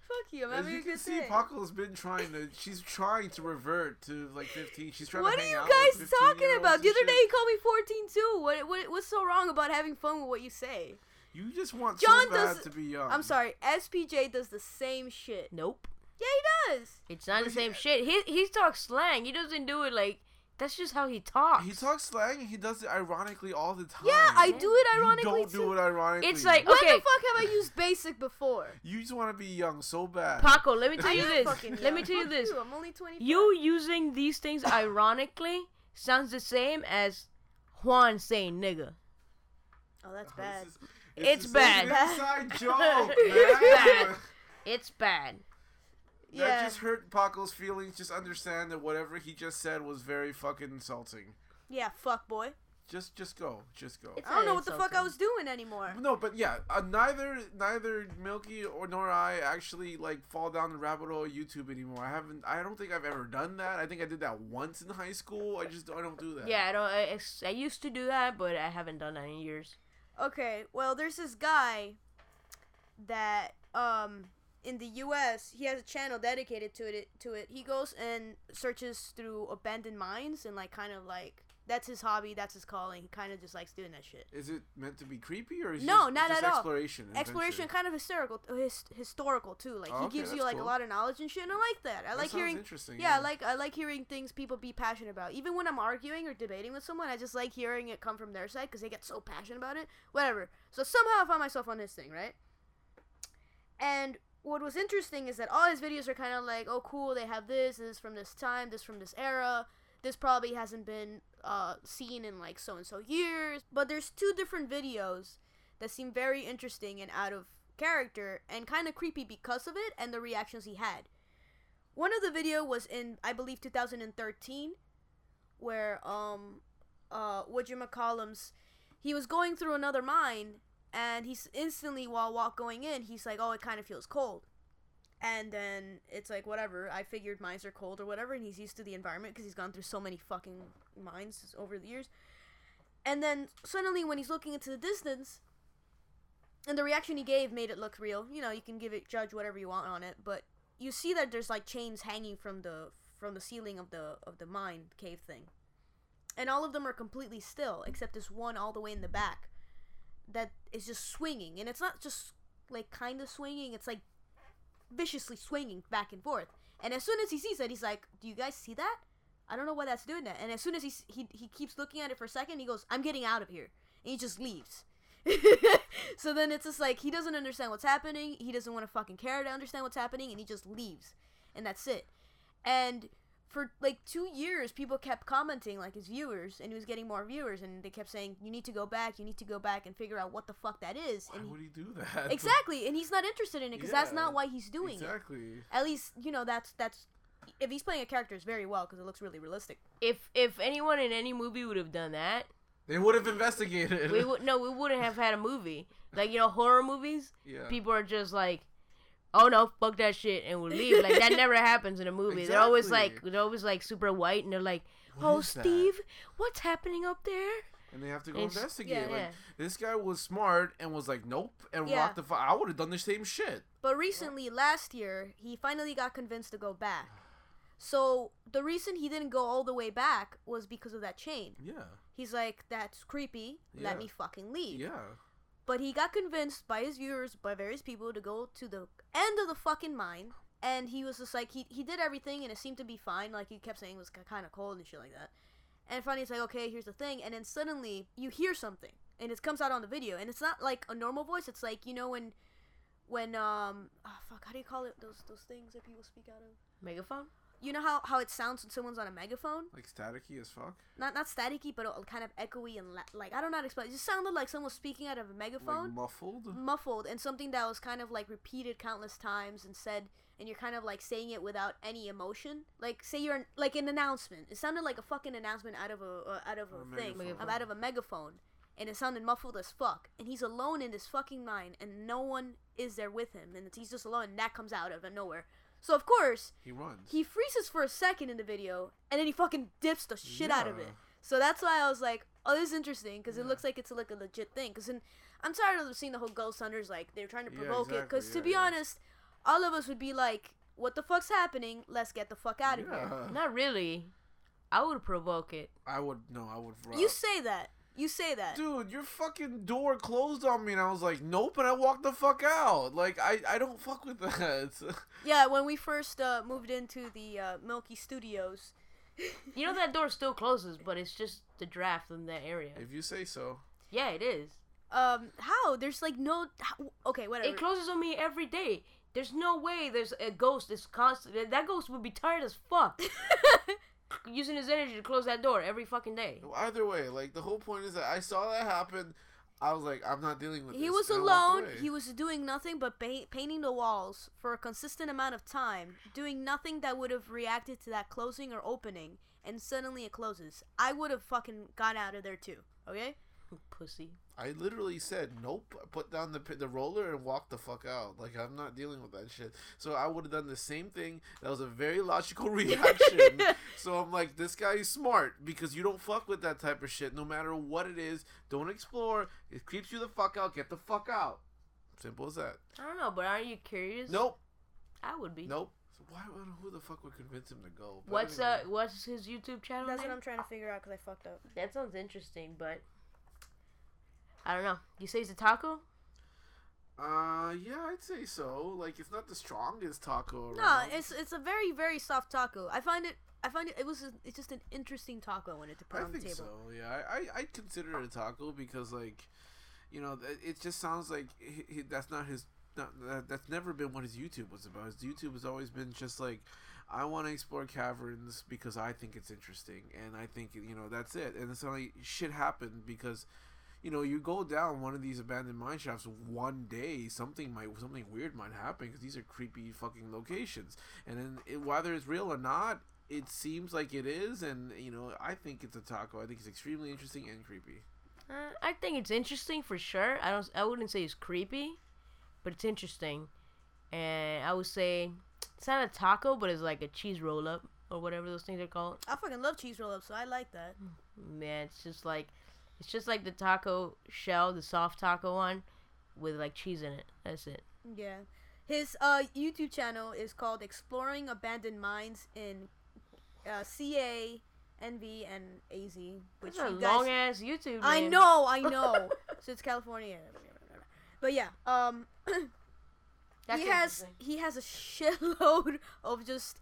Fuck you. I'm As having you a can good see, day. Paco's been trying to. She's trying to revert to like 15. She's trying What to are hang you out guys with talking 15-year-olds about? and The other shit. day you called me 14 too. What, what what's so wrong about having fun with what you say? You just want John so bad does- to be young. I'm sorry, SPJ does the same shit. Nope. Yeah, he does. It's not the But same shit. He he talks slang. He doesn't do it like. That's just how he talks. He talks slang and he does it ironically all the time. Yeah, I do it ironically. You ironically don't too. do it ironically. It's like- When Okay. the fuck have I used basic before? You just want to be young so bad. Paco, let me tell you this. Let me tell you this. You, I'm only 24. You using these things ironically sounds the same as Juan saying nigga. Oh, that's This bad. is- It's this is bad. inside joke, It's bad. It's bad. That just hurt Paco's feelings. Just understand that whatever he just said was very fucking insulting. Yeah, fuck boy. Just, just go, just go. It's I don't know not what the fuck I was doing anymore. No, but yeah, uh, neither neither Milky or nor I actually like fall down the rabbit hole of YouTube anymore. I haven't. I don't think I've ever done that. I think I did that once in high school. I just I don't do that. Yeah, I don't. I, I used to do that, but I haven't done that in years. Okay, well, there's this guy that um in the U.S. he has a channel dedicated to it. To it, he goes and searches through abandoned mines and like kind of like that's his hobby, that's his calling. He kind of just likes doing that shit. Is it meant to be creepy or is No, just, not at all. exploration? Exploration, kind of historical, his, historical too. Like Oh, he okay, gives you like cool. a lot of knowledge and shit, and I like that. I That like hearing. interesting, Yeah, I yeah. like I like hearing things people be passionate about. Even when I'm arguing or debating with someone, I just like hearing it come from their side because they get so passionate about it. Whatever. So somehow I found myself on this thing, right? And what was interesting is that all his videos are kind of like, oh, cool, they have this, this is from this time, this from this era. This probably hasn't been uh, seen in like so and so years. But there's two different videos that seem very interesting and out of character and kind of creepy because of it and the reactions he had. One of the video was in I believe 2013 where um uh whatchamacallums he was going through another mine and he's instantly while walk going in he's like oh it kind of feels cold. And then it's like whatever i figured mines are cold or whatever and he's used to the environment because he's gone through so many fucking mines over the years. And then suddenly when he's looking into the distance and the reaction he gave made it look real you know you can give it judge whatever you want on it but you see that there's like chains hanging from the from the ceiling of the of the mine cave thing. And all of them are completely still except this one all the way in the back that is just swinging and it's not just like kind of swinging it's like viciously swinging back and forth. And as soon as he sees it he's like do you guys see that? I don't know why that's doing that. And as soon as he he, he keeps looking at it for a second he goes i'm getting out of here. And he just leaves. So then it's just like he doesn't understand what's happening he doesn't want to fucking care to understand what's happening and he just leaves. And that's it. And for like two years people kept commenting like his viewers and he was getting more viewers and they kept saying you need to go back you need to go back and figure out what the fuck that is Why and would he do that? exactly and he's not interested in it because that's not why he's doing it Exactly. at least you know that's that's if he's playing a character it's very well because it looks really realistic If if anyone in any movie would have done that, They would have investigated. we would no, we wouldn't have had a movie. Like you know, horror movies. yeah. People are just like, oh no, fuck that shit, and we'll leave. Like that never happens in a movie. They're always like Exactly. they're always like super white, and they're like, What oh is that?" Steve, what's happening up there? and they have to go It's- investigate. yeah, like yeah. this guy was smart and was like, nope, and Yeah. walked the. Fu- I would have done the same shit. But recently, last year, he finally got convinced to go back. So the reason he didn't go all the way back was because of that chain. Yeah, He's like, "That's creepy. Yeah. Let me fucking leave." yeah. But he got convinced by his viewers, by various people, to go to the end of the fucking mine. And he was just like, he, he did everything and it seemed to be fine. Like, he kept saying it was kind of cold and shit like that. And finally, it's like, okay, here's the thing. And then suddenly, you hear something. And it comes out on the video. And it's not like a normal voice. It's like, you know, when, when, um, oh, fuck, how do you call it? Those, those things that people speak out of? Megaphone. You know how, how it sounds when someone's on a megaphone? Like staticky as fuck. Not not staticky, but uh, kind of echoey and la- like I don't know how to explain. It just sounded like someone was speaking out of a megaphone Like muffled. muffled and something that was kind of like repeated countless times and said and you're kind of like saying it without any emotion like say you're like an announcement it sounded like a fucking announcement out of a uh, out of a, A thing megaphone. out of a megaphone and it sounded muffled as fuck and he's alone in this fucking mine and no one is there with him and he's just alone and that comes out of nowhere so of course He runs. he freezes for a second in the video and then he fucking dips the shit out of it so that's why i was like oh this is interesting because it looks like it's like a legit thing because i'm tired of seeing the whole ghost hunters like they're trying to Yeah, provoke it because exactly, to be yeah. honest all of us would be like what the fuck's happening let's get the fuck out of here. Not really. I would provoke it. I would no. I would. Run. you say that you say that Dude, your fucking door closed on me, and I was like, "Nope," and I walked the fuck out. Like, I, I don't fuck with that. yeah when we first uh, moved into the uh, milky studios You know that door still closes, but it's just the draft in that area. if you say so. Yeah, it is. um how there's like no how, okay whatever It closes on me every day. There's no way there's a ghost that's constant. That ghost would be tired as fuck. Using his energy to close that door every fucking day. Either way, like the whole point is that I saw that happen. I was like, I'm not dealing with this. he was alone. He was doing nothing but pa- painting the walls for a consistent amount of time, doing nothing that would have reacted to that closing or opening, and suddenly it closes. I would have fucking gone out of there too. Okay? Pussy. I literally said nope. I put down the the roller and walked the fuck out. Like I'm not dealing with that shit. So I would have done the same thing. That was a very logical reaction. so I'm like, this guy is smart because you don't fuck with that type of shit. No matter what it is, don't explore. It creeps you the fuck out. Get the fuck out. Simple as that. I don't know, but aren't you curious? Nope. I would be. Nope. So why? I don't know who the fuck would convince him to go? But What's anyway. uh? What's his YouTube channel? That's what? I'm trying to figure out because I fucked up. That sounds interesting, but I don't know. You say it's a taco? Uh, yeah, I'd say so. Like, it's not the strongest taco. No, it's it's a very very soft taco. I find it. I find it. It was. A, it's just an interesting taco when it to put I on the think table. so. Yeah, I, I I'd consider it a taco because like, you know, it just sounds like he, he, that's not his. Not, that, that's never been what his YouTube was about. His YouTube has always been just like, I want to explore caverns because I think it's interesting, and I think you know that's it. And it's like shit happened because. You know, you go down one of these abandoned mine shafts one day, something might something weird might happen because these are creepy fucking locations. And then it, whether it's real or not, it seems like it is, and you know, I think it's a taco. I think it's extremely interesting and creepy. Uh, I think it's interesting for sure. I don't. I wouldn't say it's creepy, but it's interesting. And I would say it's not a taco, but it's like a cheese roll up or whatever those things are called. I fucking love cheese roll ups, so I like that. Man, it's just like it's just like the taco shell, the soft taco one, with like cheese in it. That's it. Yeah. His uh, YouTube channel is called Exploring Abandoned Mines in uh, CA, NV, and AZ. Which It's a long guys, ass YouTube. I know, I know. so it's California. But yeah, um, That's he has he has a shitload of just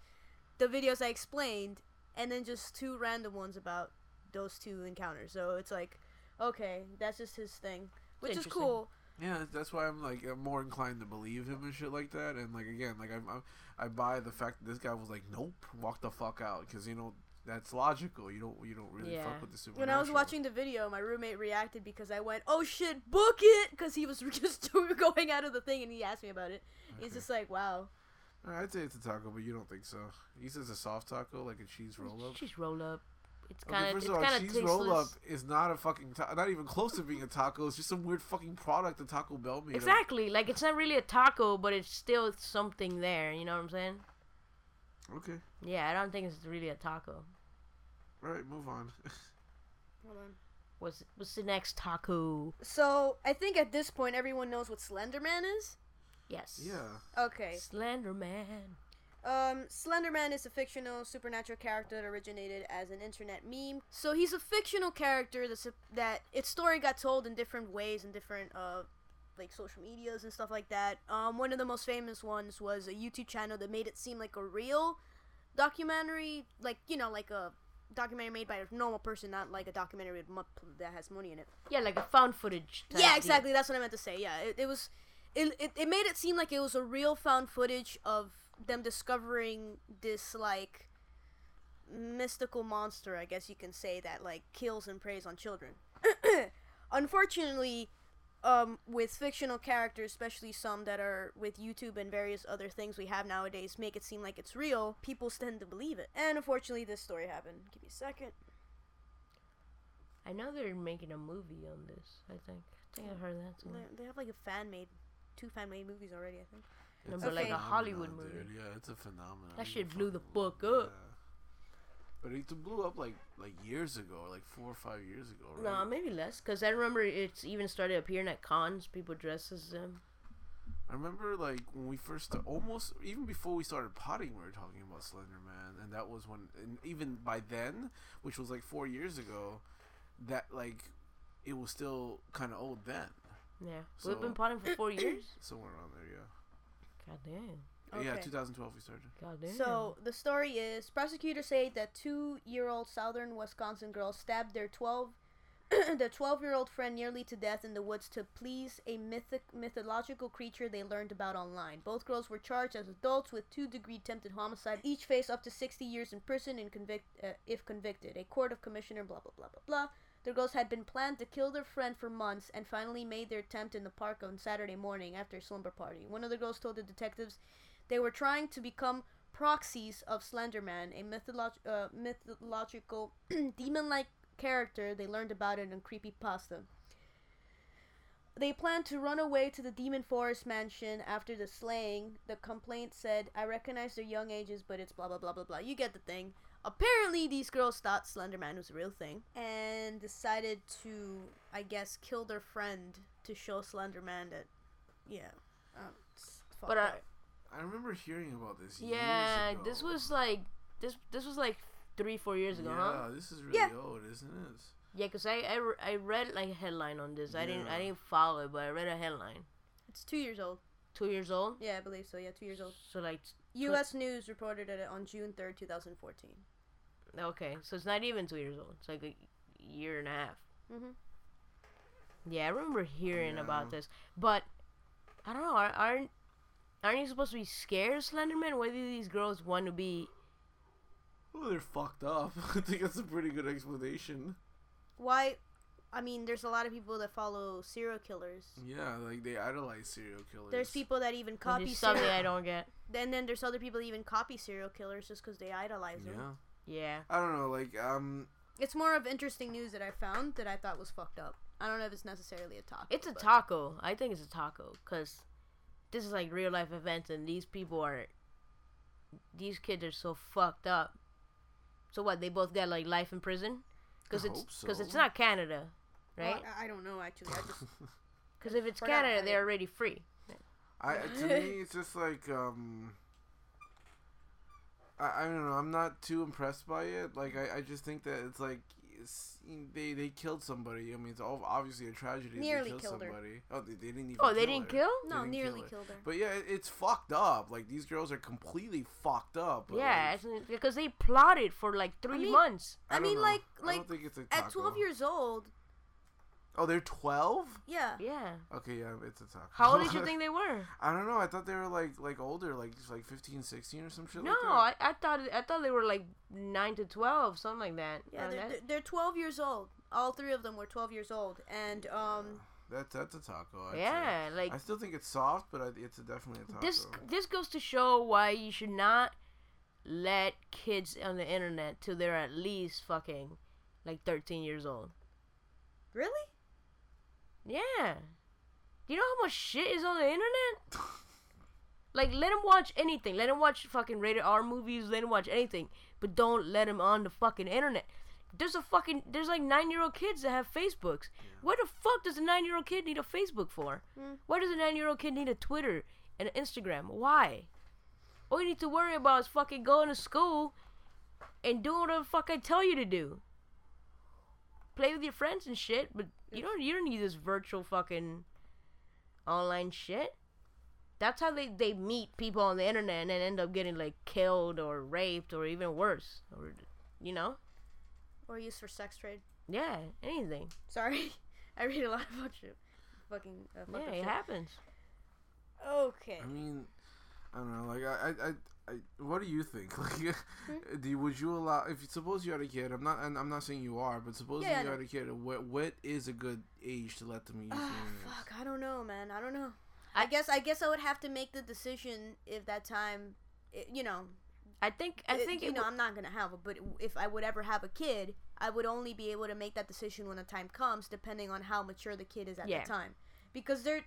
the videos I explained, and then just two random ones about those two encounters. So it's like, okay, that's just his thing, which is cool. Yeah, that's why I'm like I'm more inclined to believe him and shit like that. And like again, like I'm, I'm I buy the fact that this guy was like, nope, walk the fuck out, because you know that's logical. You don't you don't really Yeah. fuck with the When I was watching the video, my roommate reacted because I went, "Oh shit, book it!" Because he was just going out of the thing, and he asked me about it. He's just like, "Wow." I'd say it's a taco, but you don't think so. He says a soft taco, like a cheese roll up. Cheese roll up. It's Okay, kind of first it's of all, kind of cheese roll up is not a fucking, ta- not even close to being a taco. It's just some weird fucking product that Taco Bell made. up. Exactly. Like it's not really a taco, but it's still something there. You know what I'm saying? Okay. Yeah, I don't think it's really a taco. All right, move on. Hold on. What's what's the next taco? So I think at this point everyone knows what Slenderman is. Yes. yeah. Okay. Slender Man. Um, Slenderman is a fictional supernatural character that originated as an internet meme. So he's a fictional character that's a, that its story got told in different ways in different uh like social medias and stuff like that. Um, one of the most famous ones was a YouTube channel that made it seem like a real documentary, like you know, like a documentary made by a normal person, not like a documentary that has money in it. Yeah, like a found footage. Yeah, deal. exactly. That's what I meant to say. Yeah, it, it was. It, it, it made it seem like it was a real found footage of them discovering this like mystical monster, I guess you can say that like kills and preys on children. Unfortunately, um, with fictional characters, especially some that are with YouTube and various other things we have nowadays, make it seem like it's real. People tend to believe it, and unfortunately, this story happened. Give me a second. I know they're making a movie on this. I think. I think I heard that. They, they have like a fan made, two fan made movies already. I think. It's like a Hollywood phenomenon, movie. Yeah, it's a phenomenon. That shit blew the fuck up. Yeah. But it blew up like like years ago, like four or five years ago, right? Nah, maybe less. Cause I remember it's even started appearing at cons. People dress as them. I remember like when we first almost even before we started potting, we were talking about Slender Man, and that was when, and even by then, which was like four years ago, that like it was still kind of old then, Yeah, So- we've been potting for four years. somewhere around there, yeah. God damn. But Yeah, 2012 we started. God damn. So the story is prosecutors say that two-year-old Southern Wisconsin girl stabbed their 12 their 12-year-old friend nearly to death in the woods to please a mythic mythological creature they learned about online. Both girls were charged as adults with two-degree attempted homicide. Each face up to 60 years in prison and convict uh, if convicted. A court of commissioner blah blah blah blah blah. The girls had been planned to kill their friend for months and finally made their attempt in the park on Saturday morning after a slumber party. One of the girls told the detectives they were trying to become proxies of Slenderman, a mytholo- uh, mythological demon-like character they learned about it in Creepypasta. They planned to run away to the Demon Forest mansion after the slaying. The complaint said, I recognize their young ages, but it's blah blah blah blah blah. You get the thing. Apparently, these girls thought Slenderman was a real thing and decided to, I guess, kill their friend to show Slenderman that, yeah. Um, But I- I remember hearing about this. yeah, years this was like this. This was like three, four years ago, yeah, huh? this is really Yeah. old, isn't it? Yeah, cause I, I, I read like a headline on this. I didn't I didn't follow it, but I read a headline. It's two years old. Two years old. Yeah, I believe so. Yeah, two years old. So like, U.S. News reported it on June third, two thousand fourteen. Okay, so it's not even two years old. It's like a year and a half. Mhm. Yeah, I remember hearing about this, but I don't know. Are, aren't aren't you supposed to be scared of Slenderman? Why do these girls want to be? Well, they're fucked up. I think that's a pretty good explanation. Why? I mean, there's a lot of people that follow serial killers. Yeah, like they idolize serial killers. There's people that even copy is something. I don't get. Then then there's other people that even copy serial killers just because they idolize them. Yeah. Yeah. I don't know, like um, It's more of interesting news that I found that I thought was fucked up. I don't know if it's necessarily a taco. It's a but- taco. I think it's a taco because this is like real life events, and these people are. These kids are so fucked up. So what? They both got like life in prison because it's hope because it's not Canada, Well, right? I, I don't know actually. I just Because if it's Canada, I- they're already free. I to me it's just like um. I, I don't know. I'm not too impressed by it. Like I, I just think that it's like it's, they they killed somebody. I mean, it's all obviously a tragedy. Nearly they killed killed her. somebody. Oh, they, they didn't even. Oh, they kill didn't her. kill? No, didn't nearly kill her. killed her. But yeah, it, it's fucked up. Like these girls are completely fucked up. but, Yeah, like, because they plotted for like three mean- months. I, don't mean, know. like I like don't think it's a at 12 years old. Oh, they're twelve. Yeah. Yeah. Okay, yeah, it's a taco. How old did you think they were? I don't know. I thought they were like like older, like like 15, 16 or some shit No, like that. I, I thought I thought they were like nine to twelve, something like that. Yeah, Around they're, that. they're- they're 12 years old. All three of them were 12 years old, and um, That's that's a taco. I'd say. yeah, like I still think it's soft, but I, it's a definitely a taco. this this goes to show why you should not let kids on the internet till they're at least fucking like 13 years old. Really? Yeah. Do You know how much shit is on the internet? like, let him watch anything. Let him watch fucking rated R movies. Let him watch anything. But don't let him on the fucking internet. There's a fucking, there's like nine year old kids that have Facebooks. What the fuck does a nine year old kid need a Facebook for? Hmm. Why does a nine year old kid need a Twitter and an Instagram? Why? All you need to worry about is fucking going to school and doing whatever the fuck I tell you to do. Play with your friends and shit, but you don't you don't need this virtual fucking online shit. That's how they, they meet people on the internet and then end up getting like killed or raped or even worse. Or you know? Or used for sex trade? Yeah, anything. Sorry, I read a lot about shit. Fucking. Uh, fucked Yeah, it shit. happens. Okay. I mean, I don't know. Like, I, I, I, I what do you think? Like, Hmm? do you, would you allow if you suppose you had a kid? I'm not, and I'm not saying you are, but suppose Yeah, you had a kid. What, what is a good age to let them use the Ah, fuck, I don't know, man. I don't know. I guess I guess I would have to make the decision if that time, it, you know. I think I it- think you it know would- I'm not gonna have it, but if I would ever have a kid, I would only be able to make that decision when the time comes, depending on how mature the kid is at Yeah. the time. Because there,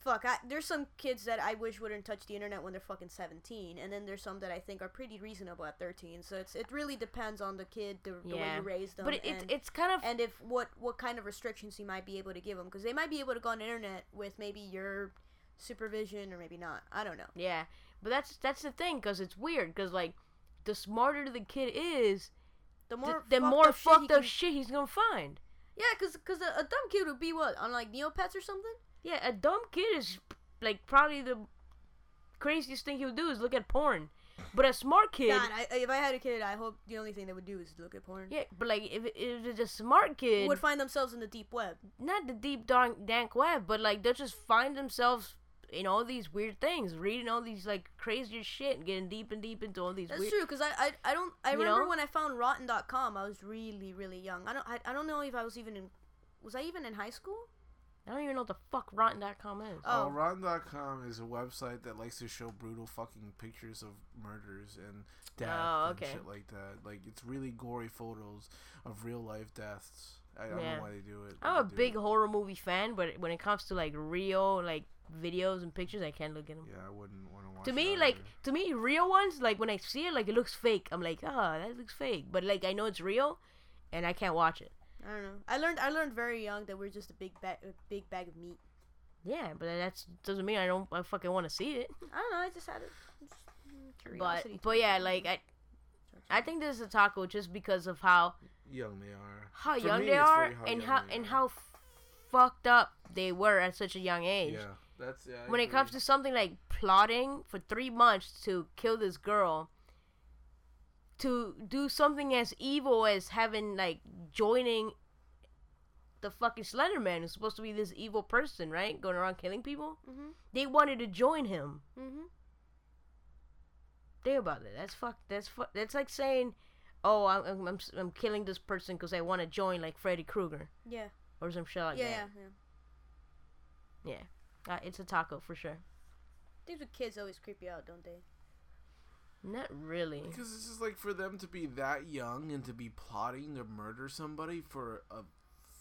fuck, I, there's some kids that I wish wouldn't touch the internet when they're fucking 17, and then there's some that I think are pretty reasonable at 13. So it's it really depends on the kid, the, the way you raise them, but it, it's and, it's kind of and if what what kind of restrictions you might be able to give them, because they might be able to go on the internet with maybe your supervision or maybe not. I don't know. Yeah, but that's that's the thing because it's weird because like the smarter the kid is, The the, more the fucked more up shit he up can- shit he's gonna find. Yeah, cause, cause a, a dumb kid would be what on like Neopets or something. Yeah, a dumb kid is like probably the craziest thing he'll do is look at porn. But a smart kid, God, I, if I had a kid, I hope the only thing they would do is look at porn. yeah, but like if, if it's a smart kid, Would find themselves in the deep web. not the deep dark dank web, but like they'll just find themselves in all these weird things, reading all these like crazier shit, and getting deep and deep into all these That's weird. true, cause I, I, I don't I remember know? when I found Rotten.com, I was really really young. I don't I, I don't know if I was even in was I even in high school? I don't even know what the fuck Rotten.com is. Oh. Oh, Rotten.com is a website that likes to show brutal fucking pictures of murders and death Oh, and shit like that. Like it's really gory photos of real life deaths. I, I don't know why they do it. I'm a big it. horror movie fan, but when it comes to like real like videos and pictures, I can't look at them. Yeah, I wouldn't want to watch. to it me, either. like to me, real ones like when I see it, like it looks fake. I'm like, ah, that looks fake. But like I know it's real, and I can't watch it. I don't know. I learned I learned very young that we're just a big bag a big bag of meat. Yeah, but that doesn't mean I don't I fucking want to see it. I don't know. I just had it. just, mm, But but yeah, like I I think this is a taco just because of how young they are. how For young me, they are how and young how and are. how fucked up they were at such a young age. Yeah, that's yeah. I when it comes to something like plotting for three months to kill this girl to do something as evil as having like joining the fucking slender man who's supposed to be this evil person right going around killing people Mhm. they wanted to join him Mhm. think about it that's fuck that's fu- that's like saying oh i'm i'm, I'm, killing this person because i want to join like freddy krueger Yeah. or some shit like yeah, that yeah, yeah. yeah uh, it's a taco for sure Things with kids always creep you out, don't they? Not really Because it's just like for them to be that young and to be plotting to murder somebody for a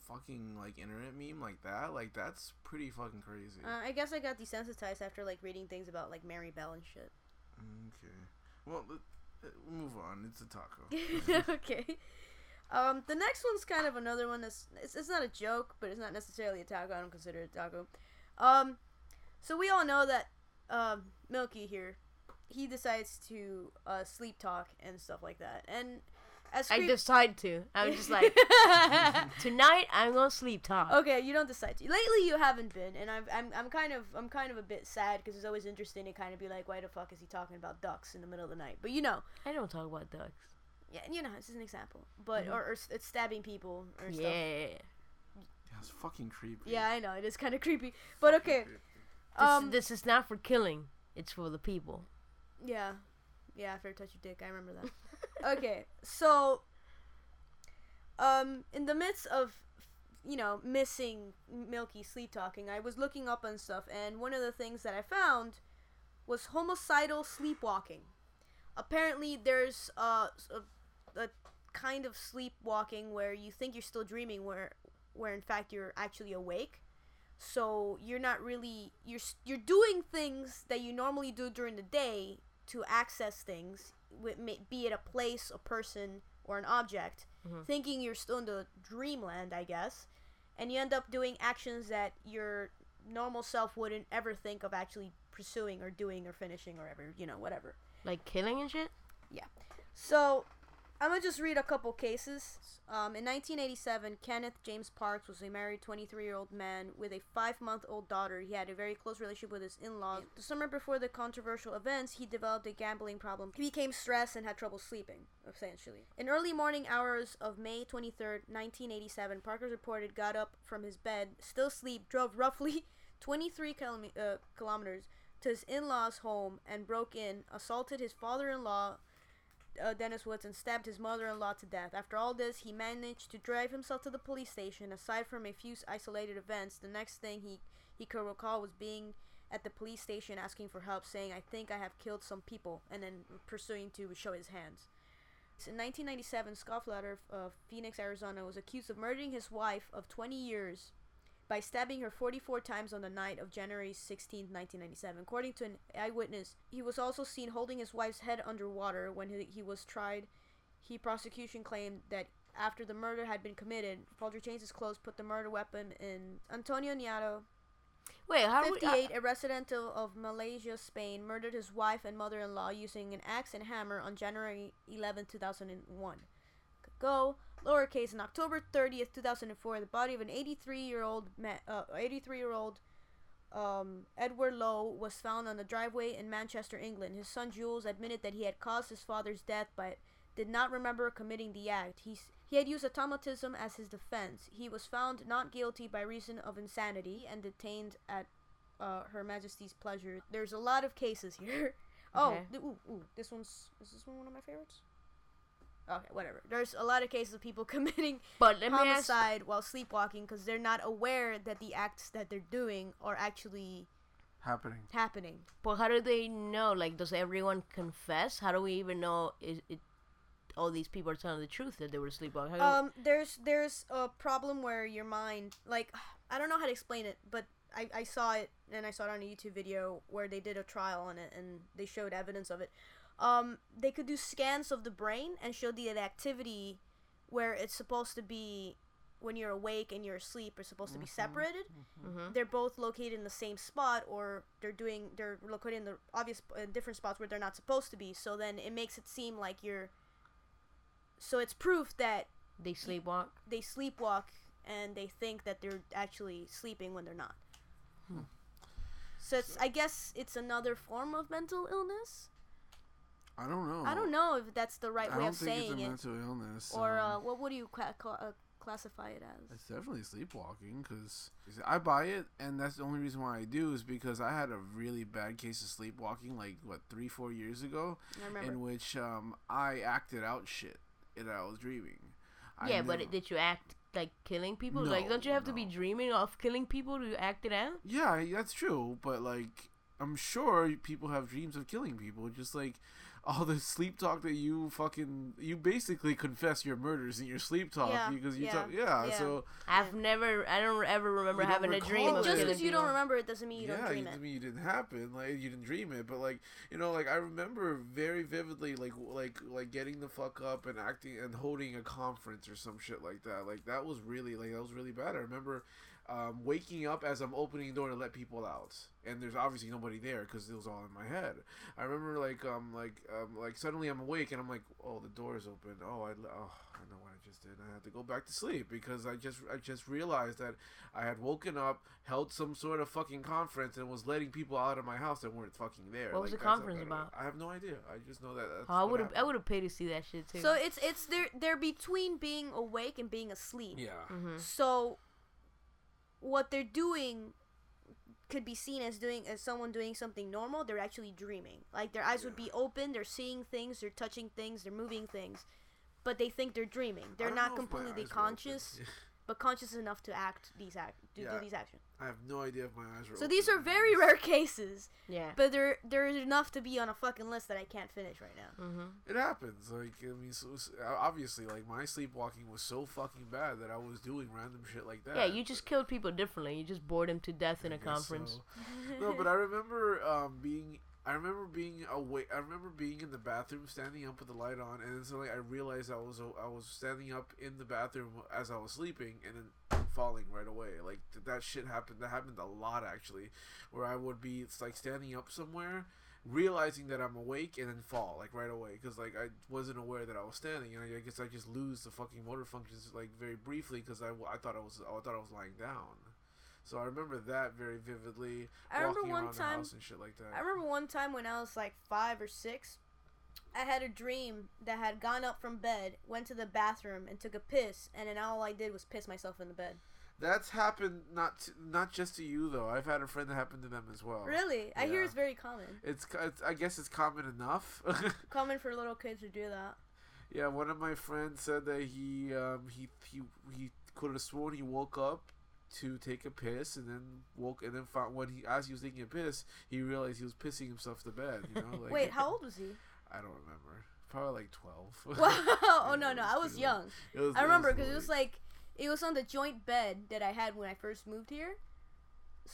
fucking like internet meme like that, like that's pretty fucking crazy. Uh, I guess I got desensitized after like reading things about like Mary Bell and shit. okay. Well, let- uh, move on. It's a taco. okay. Um, the next one's kind of another one that's it's, it's not a joke, but it's not necessarily a taco. I don't consider it a taco. Um, so we all know that um, Milky here, he decides to uh, sleep talk and stuff like that. And as I creep- decide to. I'm just like tonight I'm gonna sleep talk. Okay, you don't decide to. Lately, you haven't been, and I'm, I'm, I'm kind of, I'm kind of a bit sad because it's always interesting to kind of be like, why the fuck is he talking about ducks in the middle of the night? But you know, I don't talk about ducks. yeah, you know, it's an example. But or, or it's stabbing people or stuff. Yeah. Yeah, it's fucking creepy. Yeah, I know it is kind of creepy. But okay, This, um, this is not for killing. It's for the people. Yeah, yeah. After I touch your dick, I remember that. okay, so, um, in the midst of, you know, missing Milky sleep talking, I was looking up on stuff, and one of the things that I found was homicidal sleepwalking. apparently there's uh, a, a kind of sleepwalking where you think you're still dreaming, where where in fact you're actually awake. So you're not really you're you're doing things that you normally do during the day to access things, be it a place, a person, or an object, mm-hmm. thinking you're still in the dreamland, I guess, and you end up doing actions that your normal self wouldn't ever think of actually pursuing or doing or finishing or ever, you know, whatever. Like killing and shit. Yeah. So, I'm gonna just read a couple cases. Um, in 1987, Kenneth James Parks was a married 23 year old man with a five month old daughter. He had a very close relationship with his in laws. The summer before the controversial events, he developed a gambling problem. He became stressed and had trouble sleeping, essentially. In early morning hours of May 23rd, 1987, Parker reported got up from his bed, still asleep, drove roughly 23 kilome- uh, kilometers to his in law's home and broke in, assaulted his father in law uh, Dennis Woods and stabbed his mother-in-law to death. After all this, he managed to drive himself to the police station. Aside from a few isolated events, the next thing he he could recall was being at the police station asking for help, saying, "I think I have killed some people," and then pursuing to show his hands. In 1997, Scott Falater of Phoenix, Arizona, was accused of murdering his wife of 20 years by stabbing her 44 times on the night of January 16, 1997. According to an eyewitness, he was also seen holding his wife's head underwater when he, he was tried. He prosecution claimed that after the murder had been committed, Falater changed his clothes, put the murder weapon in. Antonio Niato, Wait, how do we? 58, a resident of, of Malaysia, Spain, murdered his wife and mother-in-law using an axe and hammer on January 11, 2001. Go lowercase on October 30th, 2004. The body of an 83-year-old ma- uh, 83-year-old um, Edward Lowe was found on the driveway in Manchester, England. His son Jules admitted that he had caused his father's death, but did not remember committing the act. He, he had used automatism as his defense. He was found not guilty by reason of insanity and detained at uh, Her Majesty's pleasure. There's a lot of cases here. Oh, Okay. th- ooh, ooh, this one's is this one one of my favorites? Okay, whatever. There's a lot of cases of people committing But let me ask. homicide while sleepwalking because they're not aware that the acts that they're doing are actually happening. happening. But how do they know? Like, does everyone confess? How do we even know is it? All these people are telling the truth that they were sleepwalking. How Um, there's there's a problem where your mind, like, I don't know how to explain it, but I, I saw it and I saw it on a YouTube video where they did a trial on it and they showed evidence of it. Um, they could do scans of the brain and show the activity where it's supposed to be when you're awake and you're asleep are supposed to be separated. Mhm. They're both located in the same spot, or they're doing they're located in the obvious uh, different spots where they're not supposed to be. So then it makes it seem like you're. So it's proof that they sleepwalk. they sleepwalk and they think that they're actually sleeping when they're not. So it's I guess it's another form of mental illness. I don't know. I don't know if that's the right I way don't of think saying it's a it, mental illness. or um, uh, what would you cla- cla- uh, classify it as? It's definitely sleepwalking because I buy it, and that's the only reason why I do is because I had a really bad case of sleepwalking, like what three, four years ago, I remember. in which um I acted out shit that I was dreaming. I yeah, but it, did you act like killing people? like, don't you have to be dreaming of killing people to act it out? yeah, that's true, but like I'm sure people have dreams of killing people, just like. All the sleep talk that you fucking you basically confess your murders in your sleep talk Yeah, because you yeah, talk yeah, yeah. so I've never, I don't ever remember having a dream recall of just because you don't remember it doesn't mean you don't yeah, dream I it. mean, it didn't happen. Like you didn't dream it, but like you know, like I remember very vividly, like like like getting the fuck up and acting and holding a conference or some shit like that. Like that was really like that was really bad. I remember um, waking up as I'm opening the door to let people out, and there's obviously nobody there because it was all in my head. I remember like um like um like suddenly I'm awake and I'm like, oh the door is open. Oh I oh I know what I just did. I had to go back to sleep because I just I just realized that I had woken up, held some sort of fucking conference, and was letting people out of my house that weren't fucking there. What was the conference about? I have no idea. I just know that. That's Oh, I would have, I would have paid to see that shit too. So it's it's they're they're between being awake and being asleep. Yeah. Mhm. So what they're doing could be seen as doing as someone doing something normal. They're actually dreaming. Like their eyes would be open. They're seeing things. They're touching things. They're moving things, but they think they're dreaming. They're not know if my completely eyes were open. conscious. but conscious enough to act these act to Yeah. do these actions. I have no idea if my eyes are. So these are very rare cases, Yeah. but they're they're enough to be on a fucking list that I can't finish right now. Mm-hmm. It happens. Like I mean, so, so- obviously, like my sleepwalking was so fucking bad that I was doing random shit like that. Yeah, you just killed people differently. You just bored them to death in I a guess conference. so. no, but I remember um, being. I remember being awake. I remember being in the bathroom, standing up with the light on, and then suddenly I realized I was I was standing up in the bathroom as I was sleeping, and then falling right away. Like that shit happened. That happened a lot actually, where I would be like standing up somewhere, realizing that I'm awake, and then fall like right away because like I wasn't aware that I was standing, and I guess I just lose the fucking motor functions like very briefly because I, I thought I was I thought I was lying down. So I remember that very vividly. I remember one time- and shit like that. I remember one time when I was like five or six, I had a dream that had gone up from bed, went to the bathroom, and took a piss, and then all I did was piss myself in the bed. That's happened not to, not just to you though. I've had a friend that happened to them as well. Really? I hear it's very common. It's, it's I guess it's common enough. Common for little kids to do that. yeah, one of my friends said that he um he he he could have sworn he woke up to take a piss and then woke and then found when he as he was taking a piss he realized he was pissing himself to bed. You know, like Wait, how old was he? I don't remember. Probably like twelve. Wow. oh no, no, I was young. Was- I remember because it was like it was on the joint bed that I had when I first moved here.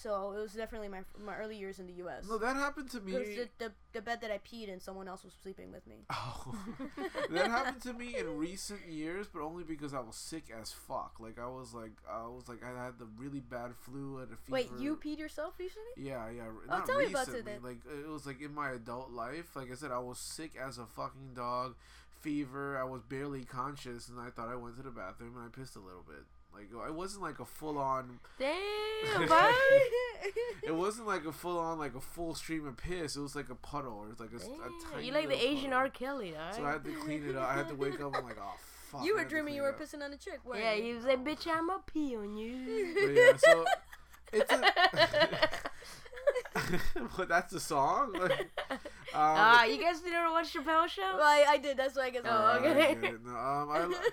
So it was definitely my my early years in the U.S. No, that happened to It me. was the, the, the bed that I peed and someone else was sleeping with me. Oh, that happened to me in recent years, but only because I was sick as fuck. Like I was like I was like I had the really bad flu and a fever. Wait, you peed yourself recently? Yeah, yeah. Oh, not tell me about it recently. Like it was like in my adult life. Like I said, I was sick as a fucking dog, fever. I was barely conscious, and I thought I went to the bathroom and I pissed a little bit. Like it wasn't like a full on. Damn. It wasn't like a full on like a full stream of piss. It was like a puddle or it's like a, Damn, tiny. you like the Asian puddle. R. Kelly, So I had to clean it up. I had to wake up. I'm like, oh fuck. you were dreaming you were up. pissing on a chick, weren't Yeah, you? he was like, "Bitch, I'ma pee on you." But yeah, so it's a. but that's the song. Like, um, Ah, you guys didn't watch Chappelle Show? Well, I, I did. That's why I guess. Oh, uh, I okay. get it. No, um, I,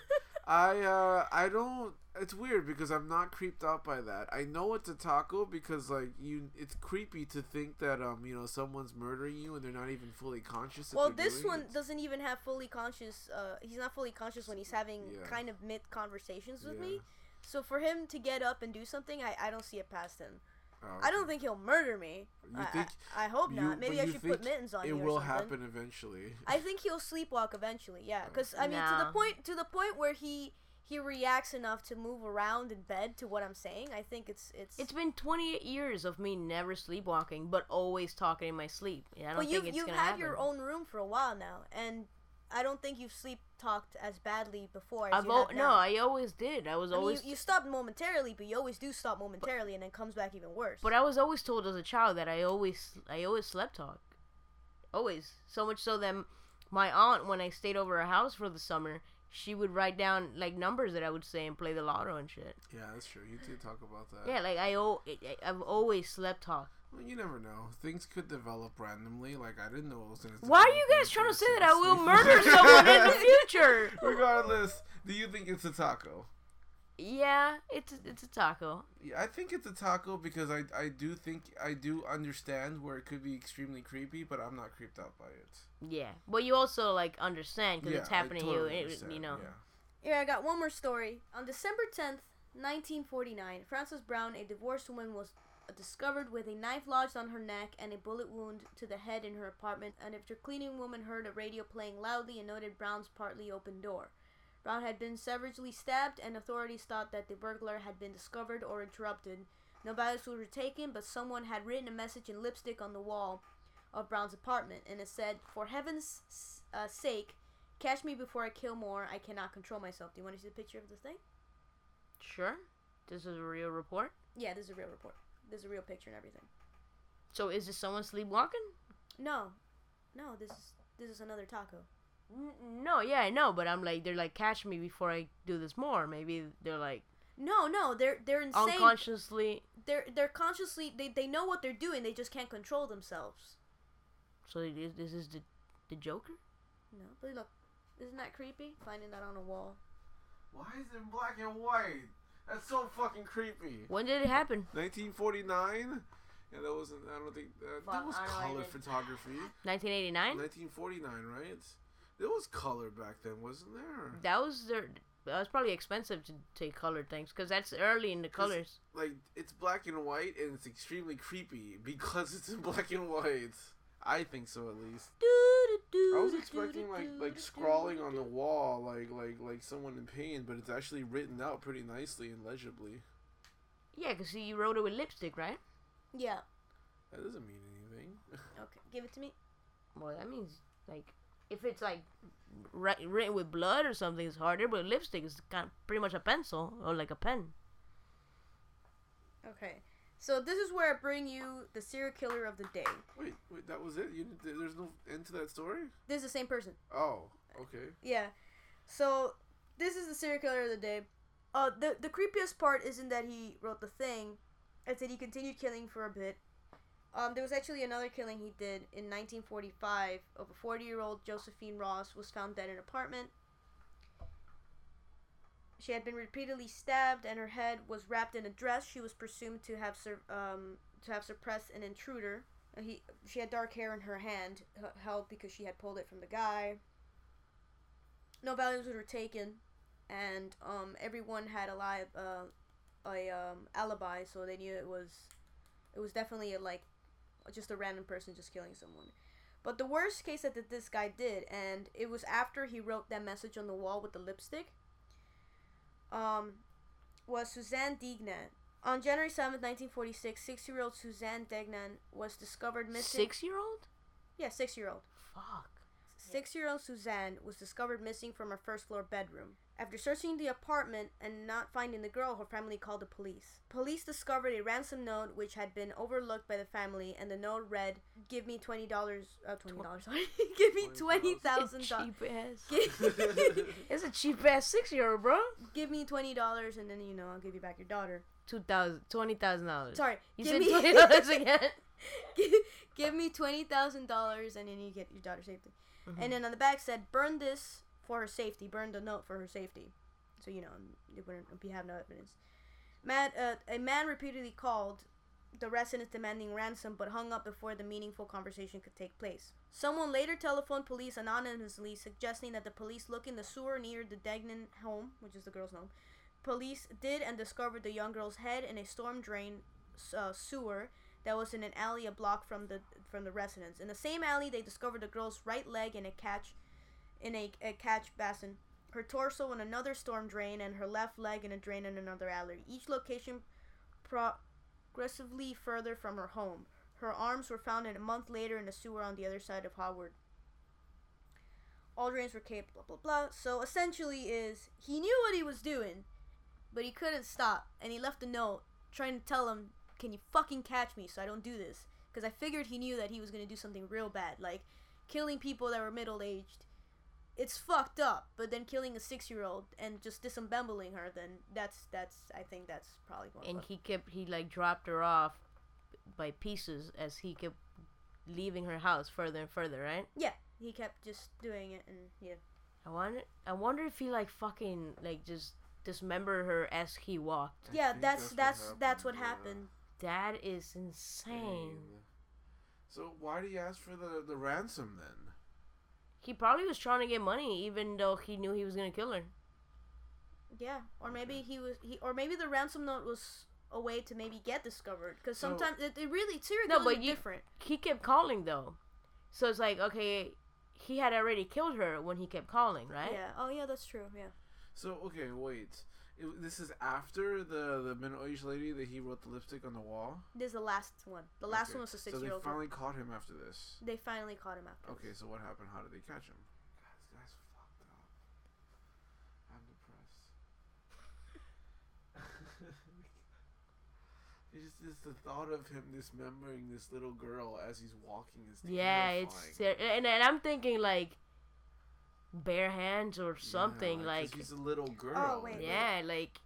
I, uh, I don't. It's weird because I'm not creeped out by that. I know it's a taco because like you, it's creepy to think that um, you know, someone's murdering you and they're not even fully conscious. Well, this one it. doesn't even have fully conscious. Uh, he's not fully conscious when he's having Yeah. kind of mid conversations with Yeah. me. So for him to get up and do something, I, I don't see it past him. Oh, I don't think he'll murder me. You I, think I, I hope you- not. Maybe I should put mittens on it you or will happen eventually. I think he'll sleepwalk eventually. Yeah, oh, because I mean, to the point to the point where he he reacts enough to move around in bed to what I'm saying. I think it's it's. It's been 28 years of me never sleepwalking, but always talking in my sleep. Yeah, I don't but think you've it's you've gonna had happen. your own room for a while now, and I don't think you've sleep talked as badly before as I've you al- have no. I always did. I was I mean, always, you, you stopped momentarily, but you always do stop momentarily, and then comes back even worse. but I was always told as a child that I always, I always slept talk. Always, so much so that my aunt, when I stayed over her house for the summer, she would write down like numbers that I would say and play the lotto and shit. Yeah, that's true. You did talk about that. Yeah, like I, o- I- I've always slept talk. Well, you never know. Things could develop randomly. Like I didn't know it was gonna. Why are you guys trying to say that I will murder someone in the future? Regardless, do you think it's a taco? Yeah, it's it's a taco. Yeah, I think it's a taco because I I do think I do understand where it could be extremely creepy, but I'm not creeped out by it. Yeah, but you also like understand because yeah, it's I happening to you. It, you know. Yeah. Here, I got one more story. On December 10th, 1949, Frances Brown, a divorced woman, was discovered with a knife lodged on her neck and a bullet wound to the head in her apartment. An after cleaning woman heard a radio playing loudly and noted Brown's partly open door. Brown had been savagely stabbed, and authorities thought that the burglar had been discovered or interrupted. No bodies were taken, but someone had written a message in lipstick on the wall of Brown's apartment, and it said, "For heaven's uh, sake, catch me before I kill more. I cannot control myself." Do you want to see the picture of the thing? Sure. This is a real report. Yeah, this is a real report. There's a real picture and everything. So is this someone sleepwalking? No, no, this is this is another taco. N- no, yeah, I know, but I'm like, they're like, catch me before I do this more. Maybe they're like No, no, they're they're insane. unconsciously. They're they're consciously they, they know what they're doing. They just can't control themselves. So it is- this is the the Joker. No, but look, isn't that creepy? Finding that on a wall. Why is it black and white? That's so fucking creepy. When did it happen? 1949. Yeah, that wasn't. I don't think uh, that was I don't know, I color photography. 1989. 1949, right? There was color back then, wasn't there? That was their. That was probably expensive to take color things because that's early in the colors. Like it's black and white, and it's extremely creepy because it's in black and white. I think so, at least. I was expecting like like scrawling on the wall, like like like someone in pain, but it's actually written out pretty nicely and legibly. Yeah, because you wrote it with lipstick, right? Yeah. That doesn't mean anything. Okay, give it to me. Well, that means like if it's like ri- written with blood or something, it's harder. But lipstick is kind of pretty much a pencil or like a pen. Okay. So this is where I bring you the serial killer of the day. wait, wait, that was it? You there's no end to that story? This is the same person. Oh, okay. Yeah. So this is the serial killer of the day. Uh, the the creepiest part isn't that he wrote the thing, it's that he continued killing for a bit. Um, there was actually another killing he did in 1945 of a 40 year old Josephine Ross was found dead in an apartment. She had been repeatedly stabbed, and her head was wrapped in a dress. She was presumed to have sur- um, to have suppressed an intruder. Uh, He she had dark hair in her hand, held because she had pulled it from the guy. No valuables were taken, and um, everyone had a li- uh, a um, alibi, so they knew it was it was definitely a, like just a random person just killing someone. But the worst case that this guy did, and it was after he wrote that message on the wall with the lipstick, um, was Suzanne Degnan. On January 7th, 1946, six year old Suzanne Degnan was discovered missing. Six year old? Yeah, six year old. Fuck. Six year old Suzanne was discovered missing from her first floor bedroom. After searching the apartment and not finding the girl, her family called the police. Police discovered a ransom note which had been overlooked by the family, and the note read, "Give me twenty dollars. Uh, twenty dollars. Sorry, give me twenty thousand dollars. Cheap ass. It's a cheap ass six year old, bro. Give me twenty dollars, and then you know I'll give you back your daughter. Two thousand, twenty thousand dollars. Sorry, You give said me twenty dollars again. give, give me twenty thousand dollars, and then you get your daughter safety. Mm-hmm. And then on the back said, "Burn this for her safety. Burn the note for her safety." So you know, you wouldn't you have no evidence. Matt, uh, a man repeatedly called the residents demanding ransom, but hung up before the meaningful conversation could take place. Someone later telephoned police anonymously, suggesting that the police look in the sewer near the Degnan home, which is the girl's home. Police did and discovered the young girl's head in a storm drain uh, sewer that was in an alley a block from the from the residence. In the same alley, they discovered the girl's right leg in a catch in a, a catch basin, her torso in another storm drain, and her left leg in a drain in another alley. Each location progressively further from her home. Her arms were found a month later in a sewer on the other side of Howard. All drains were caped, blah blah blah. So essentially, is he knew what he was doing, but he couldn't stop, and he left a note trying to tell him, "Can you fucking catch me so I don't do this?" Because I figured he knew that he was gonna do something real bad, like killing people that were middle aged. It's fucked up, but then killing a six year old and just disembowling her, then that's that's I think that's probably more. and he kept he like dropped her off by pieces as he kept leaving her house further and further, right? yeah, he kept just doing it, and yeah. I wonder I wonder if he like fucking like just dismember her as he walked. I Yeah, think that's what that's that's what yeah. happened. That is insane. So why did he ask for the, the ransom then? He probably was trying to get money even though he knew he was gonna kill her. Yeah, or maybe he was he, or maybe the ransom note was a way to maybe get discovered because So- sometimes it, it really serial No, killers but you- different. He kept calling though. So it's like, okay, he had already killed her when he kept calling, right? Yeah. Oh yeah, that's true. Yeah. So okay, wait. It, this is after the the middle aged lady that he wrote the lipstick on the wall. This is the last one. The last Okay, one was a So six they year old. finally caught him after this. They finally caught him after. Okay, so what happened? How did they catch him? God, this guy's fucked up. I'm depressed. It's just, just the thought of him dismembering this little girl as he's walking is Yeah, it's ter- and, and I'm thinking like bare hands or something Yeah, 'cause like he's a little oh, girl. Oh, wait. yeah, like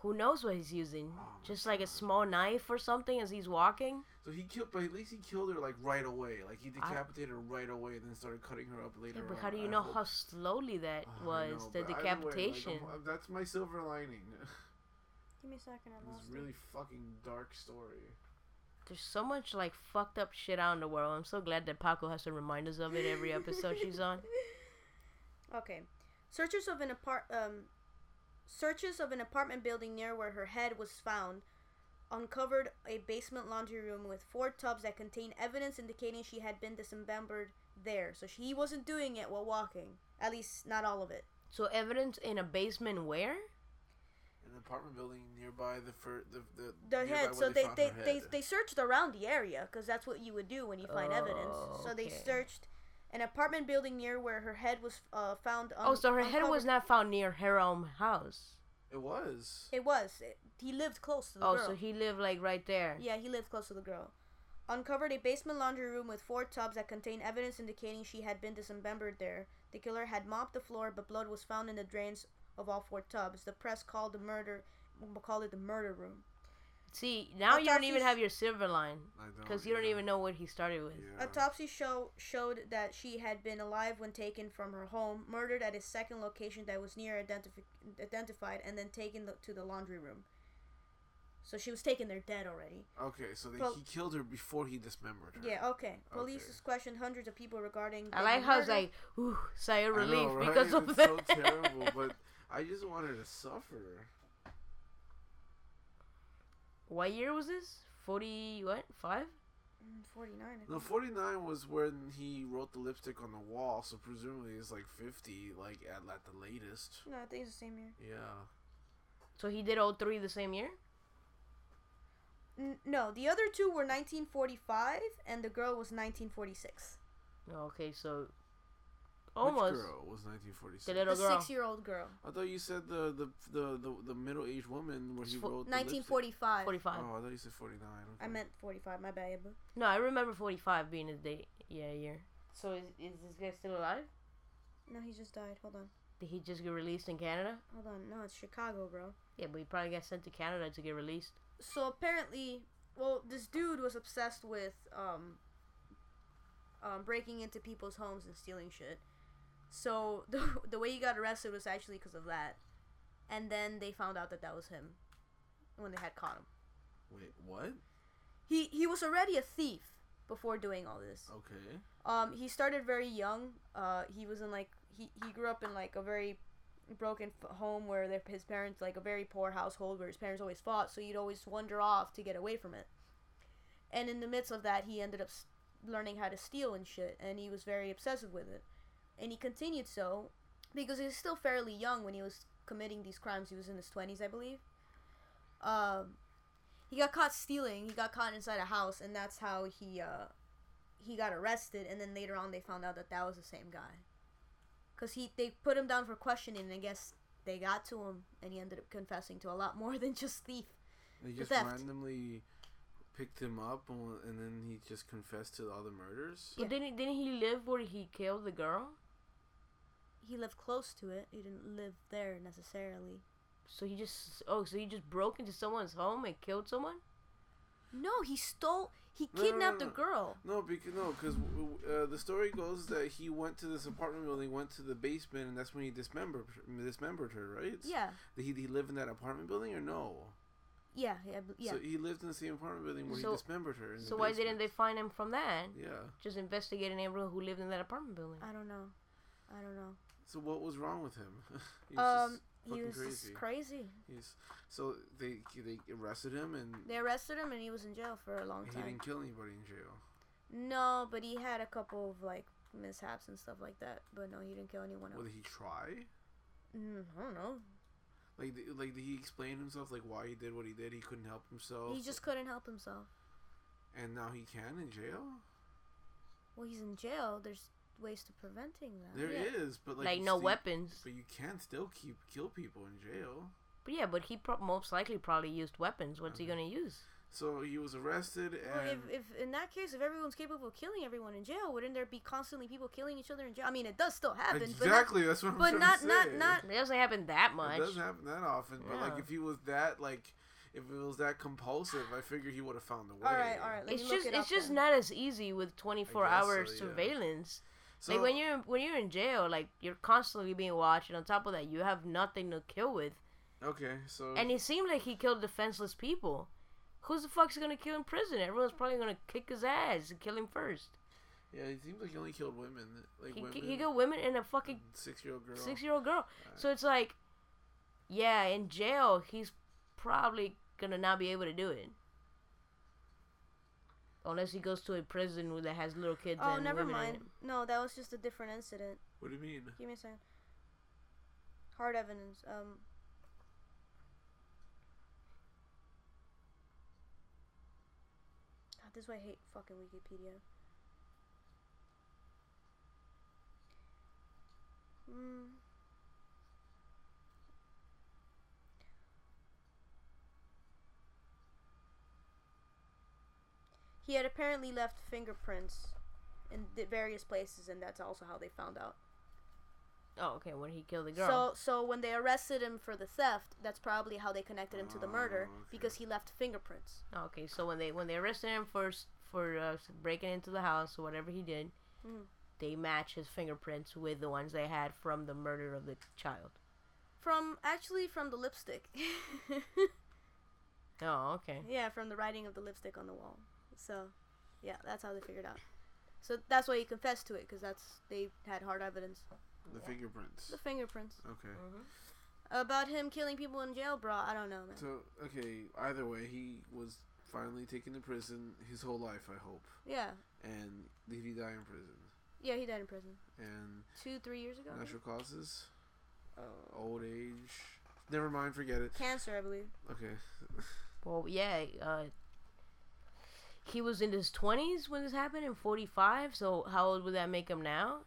who knows what he's using? Oh Just like a small knife or something as he's walking. So he killed, but at least he killed her like right away. Like he I- decapitated her right away, and then started cutting her up later. Yeah, but on. how do you I know hope- how slowly that Oh, was know, the but either way, like, decapitation? That's my silver lining. Give me a second. I This lost really fucking dark story. There's so much like fucked up shit out in the world. I'm so glad that Paco has to remind us of it every episode she's on. Okay. Searchers of an apart um searches of an apartment building near where her head was found uncovered a basement laundry room with four tubs that contained evidence indicating she had been dismembered there. So she wasn't doing it while walking. At least not all of it. So evidence in a basement where? An apartment building nearby the fir- the the, the nearby head. where So they found they, they, head. they searched around the area because that's what you would do when you find evidence. Oh, So they searched an apartment building near where her head was uh, found. Un- oh, so her head was not found near her own house. It was. It was. It, he lived close to the Oh, girl. so he lived like right there. Yeah, he lived close to the girl. Uncovered a basement laundry room with four tubs that contained evidence indicating she had been dismembered there. The killer had mopped the floor, but blood was found in the drains of all four tubs. The press called the murder, we'll call it the murder room. See, now you don't even have your silver line because you don't even know what he started with. Yeah. Autopsy show showed that she had been alive when taken from her home, murdered at a second location that was near identifi- identified, and then taken the, to the laundry room. So she was taken there dead already. Okay, so they, Well- he killed her before he dismembered her. Yeah, okay. Police Okay. has questioned hundreds of people regarding. I like how it's murder. like, ooh, sigh of relief know, right? because of it's that. so terrible, but I just wanted to suffer. What year was this? Forty what? Five? Mm, 49. I No, 49 was when he wrote the lipstick on the wall, so presumably it's like 50, like at, at the latest. No, I think it's the same year. Yeah. So he did all three the same year? N- no, the other two were 1945, and the girl was 1946. Okay, so Which almost girl was 1946? the little the girl. six-year-old girl. I thought you said the the the the, the middle aged woman where he Fo- wrote the lipstick. 1945. Forty-five. Oh, I thought you said 49. I meant 45. My bad. But No, I remember forty-five being his date. Yeah, year. So is, is this guy still alive? no, he just died. Hold on. Did he just get released in Canada? Hold on. No, it's Chicago, bro. Yeah, but he probably got sent to Canada to get released. So apparently, well, this dude was obsessed with um, um, breaking into people's homes and stealing shit. So the the way he got arrested was actually because of that, and then they found out that that was him when they had caught him. Wait, what? He he was already a thief before doing all this. Okay. Um, he started very young. Uh, he was in like he, he grew up in like a very broken f- home where their, his parents like a very poor household where his parents always fought, so he'd always wander off to get away from it. And in the midst of that, he ended up s- learning how to steal and shit, and he was very obsessive with it. And he continued so because he was still fairly young when he was committing these crimes. He was in his twenties, I believe. Um, he got caught stealing. He got caught inside a house, and that's how he uh he got arrested. And then later on, they found out that that was the same guy. Cause he they put him down for questioning, and I guess they got to him, and he ended up confessing to a lot more than just thief. They just theft. randomly picked him up and, and then he just confessed to all the murders. But didn't didn't he live where he killed the girl? He lived close to it. He didn't live there necessarily. So he just oh so he just broke into someone's home and killed someone? No, he stole. He No, no, no, kidnapped no. a girl. No, because no, because uh, the story goes that he went to this apartment building, went to the basement, and that's when he dismembered dismembered her, right? Yeah, Did he, he lived in that apartment building or no? yeah, yeah, yeah. So he lived in the same apartment building where So- he dismembered her. In So the why didn't they find him from that? Yeah. Just investigating everyone who lived in that apartment building. I don't know. I don't know. So what was wrong with him? he Um, just he was crazy. just crazy. He's so they they arrested him and They arrested him and he was in jail for a long time. he didn't kill anybody in jail. No, but he had a couple of like mishaps and stuff like that. But no, he didn't kill anyone Well, did he try? Mm, I don't know. Like, like did he explain himself? Like why he did what he did? He couldn't help himself. He just couldn't help himself. and now he can in jail. Well, he's in jail. There's ways to preventing that. There is, Yeah. but like, Like, no still- weapons. But you can still keep kill people in jail. But yeah, but he pro- most likely probably used weapons. What's he gonna use? So he was arrested Well, if, if in that case, if everyone's capable of killing everyone in jail, wouldn't there be constantly people killing each other in jail? I mean, it does still happen, exactly that's what I'm but trying not, to but not, say. not, It doesn't happen that much. It doesn't happen that often, but like if he was that like, if it was that compulsive, I figure he would have found a way. All right, all right. Let it's me look just it it's up just then. not as easy with 24 hour so, yeah. So like when you're when you're in jail, like you're constantly being watched, and on top of that, you have nothing to kill with. Okay, so And it seemed like he killed defenseless people. Who's the fuck's gonna kill in prison? Everyone's probably gonna kick his ass and kill him first. yeah, it seems like he only killed women, like He, women, he killed women and a fucking six year old girl. six year old girl. So it's like, yeah, in jail, he's probably gonna not be able to do it. Unless he goes to a prison that has little kids. Oh, and never women mind. it. No, that was just a different incident. What do you mean? Give me a second. Hard evidence. Um. God, this is why I hate fucking Wikipedia. Hmm. He had apparently left fingerprints in the various places, and that's also how they found out. Oh, okay. When he killed the girl. So, so when they arrested him for the theft, that's probably how they connected him to the murder Oh, okay. because he left fingerprints. Okay, so when they when they arrested him for for uh, breaking into the house or whatever he did, Mhm. they match his fingerprints with the ones they had from the murder of the child. From actually from the lipstick. Oh, okay. yeah, from the writing of the lipstick on the wall. So, yeah, that's how they figured out. So that's why he confessed to it because that's they had hard evidence. The fingerprints. The fingerprints Okay. about him killing people in jail, bro. I don't know, man. So okay, either way, he was finally taken to prison his whole life, I hope. Yeah, And did he die in prison? yeah, he died in prison And two, three years ago. natural causes, Oh. old age. Never mind, forget it. Cancer, I believe. Okay. Well, yeah. Uh, he was in his twenties when this happened, and forty five. So how old would that make him now?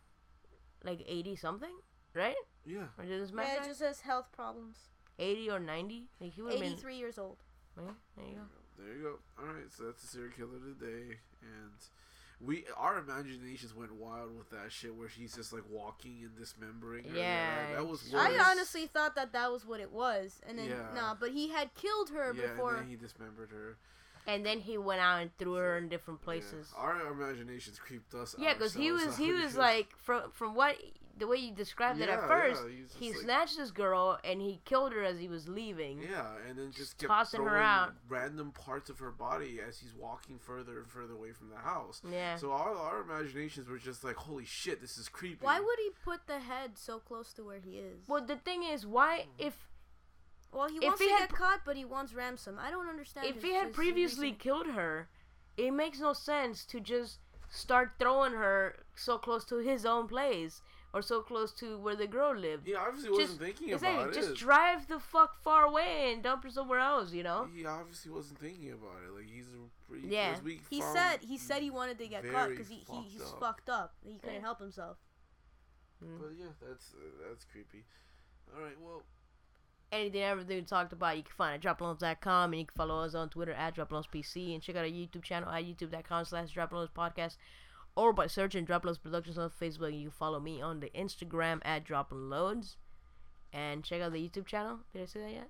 Like eighty something, right? Yeah. Or did this Yeah, matter? it just says health problems. eighty or ninety? Like he would have been. Eighty-three years old. Yeah, there you go. There you go. All right, so that's the serial killer today, and we our imaginations went wild with that shit where she's just like walking and dismembering. her. Yeah, that was. Worse. I honestly thought that that was what it was, and then Yeah. nah, but he had killed her Yeah, before. and then he dismembered her. And then he went out and threw her in different places. Yeah. Our imaginations creeped us. Yeah, because he was he was like from from what the way you described it at first, yeah, he like- snatched this girl and he killed her as he was leaving. Yeah, and then just kept tossing her out. random parts of her body as he's walking further and further away from the house. Yeah. So our our imaginations were just like, holy shit, this is creepy. Why would he put the head so close to where he is? Well, the thing is, why if well, he if wants he to had get pr- caught, but he wants ransom. I don't understand. if his- he had his previously reasoning. killed her, it makes no sense to just start throwing her so close to his own place or so close to where the girl lived. He obviously Just- wasn't thinking exactly, about just it. Just drive the fuck far away and dump her somewhere else. You know. He obviously wasn't thinking about it. Like he's a pretty. Yeah. as we he found said he said he wanted to get caught because he, he he's up. fucked up. He couldn't Yeah. help himself. But yeah, that's uh, that's creepy. All right, well, anything everything we talked about you can find at droploads.com and you can follow us on twitter at droploadspc and check out our youtube channel at youtube.com slash droploads podcast or by searching droploads productions on facebook you can follow me on the instagram at droploads and check out the youtube channel. Did i say that yet?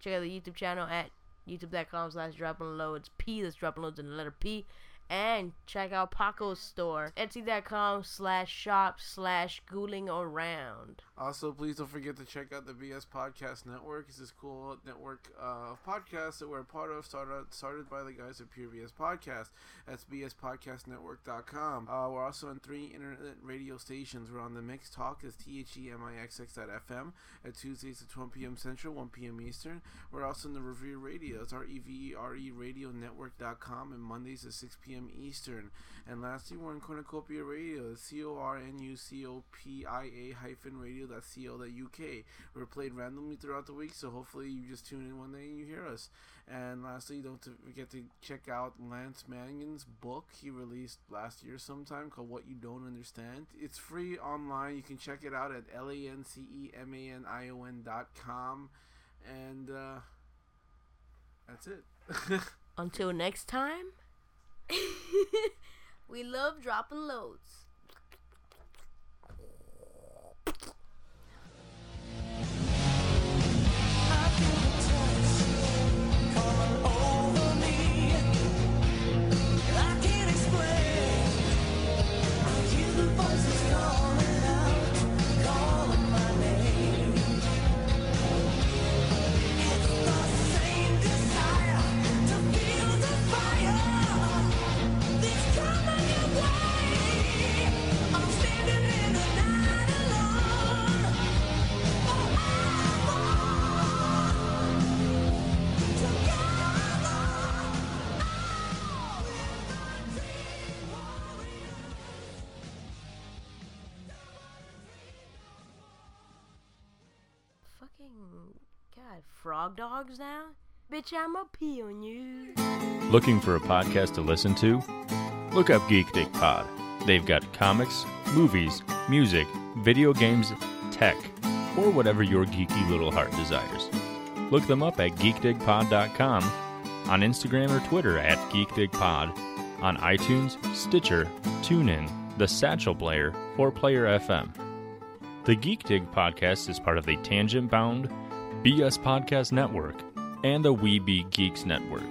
Check out the youtube channel at youtube.com slash droploads p that's droploads in the letter p and check out Paco's store, etsy.com slash shop slash ghouling around. Also, please don't forget to check out the BS Podcast Network. It's this cool network uh, of podcasts that we're a part of, started started by the guys at Pure BS Podcast. That's bspodcastnetwork.com. Uh, we're also on three internet radio stations. We're on the Mix Talk, is T-H-E-M-I-X-X dot FM at Tuesdays at 12 p.m. Central, 1 p.m. Eastern. We're also in the Revere Radio. It's R-E-V-E-R-E Radio Network.com and Mondays at 6 p.m. Eastern. And lastly, we're on Cornucopia Radio, C-O-R-N-U-C-O-P-I-A hyphen radio.co.uk. We're played randomly throughout the week, so hopefully you just tune in one day and you hear us. And lastly, don't forget to check out Lance Mannion's book he released last year sometime called What You Don't Understand. It's free online. You can check it out at E L-A-N-C-E-M-A-N-I-O-N dot com. And uh, that's it. Until next time. we love dropping loads. God, frog dogs now? Bitch, I'ma pee on you. Looking for a podcast to listen to? Look up Geek Dig Pod. They've got comics, movies, music, video games, tech, or whatever your geeky little heart desires. Look them up at geekdigpod.com, on Instagram or Twitter at geekdigpod, on iTunes, Stitcher, TuneIn, the Satchel Player, or Player FM. The Geek Dig podcast is part of the Tangent Bound, BS Podcast Network, and the We Be Geeks Network.